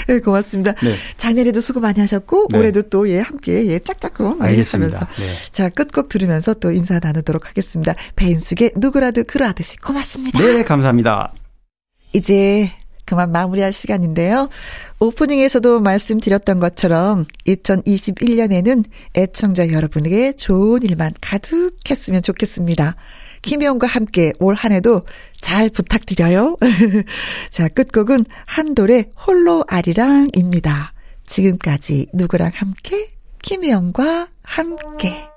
네 고맙습니다. 네. 작년에도 수고 많이 하셨고 네. 올해도 또 예 함께 예 짝짝꿍 알겠습니다. 하면서 네. 자 끝곡 들으면서 또 인사 나누도록 하겠습니다. 배인숙의 누구라도 그러하듯이 고맙습니다. 네, 감사합니다. 이제 그만 마무리할 시간인데요. 오프닝에서도 말씀드렸던 것처럼 2021년에는 애청자 여러분에게 좋은 일만 가득했으면 좋겠습니다. 김혜영과 함께 올 한 해도 잘 부탁드려요. 자, 끝곡은 한돌의 홀로 아리랑입니다. 지금까지 누구랑 함께? 김혜영과 함께.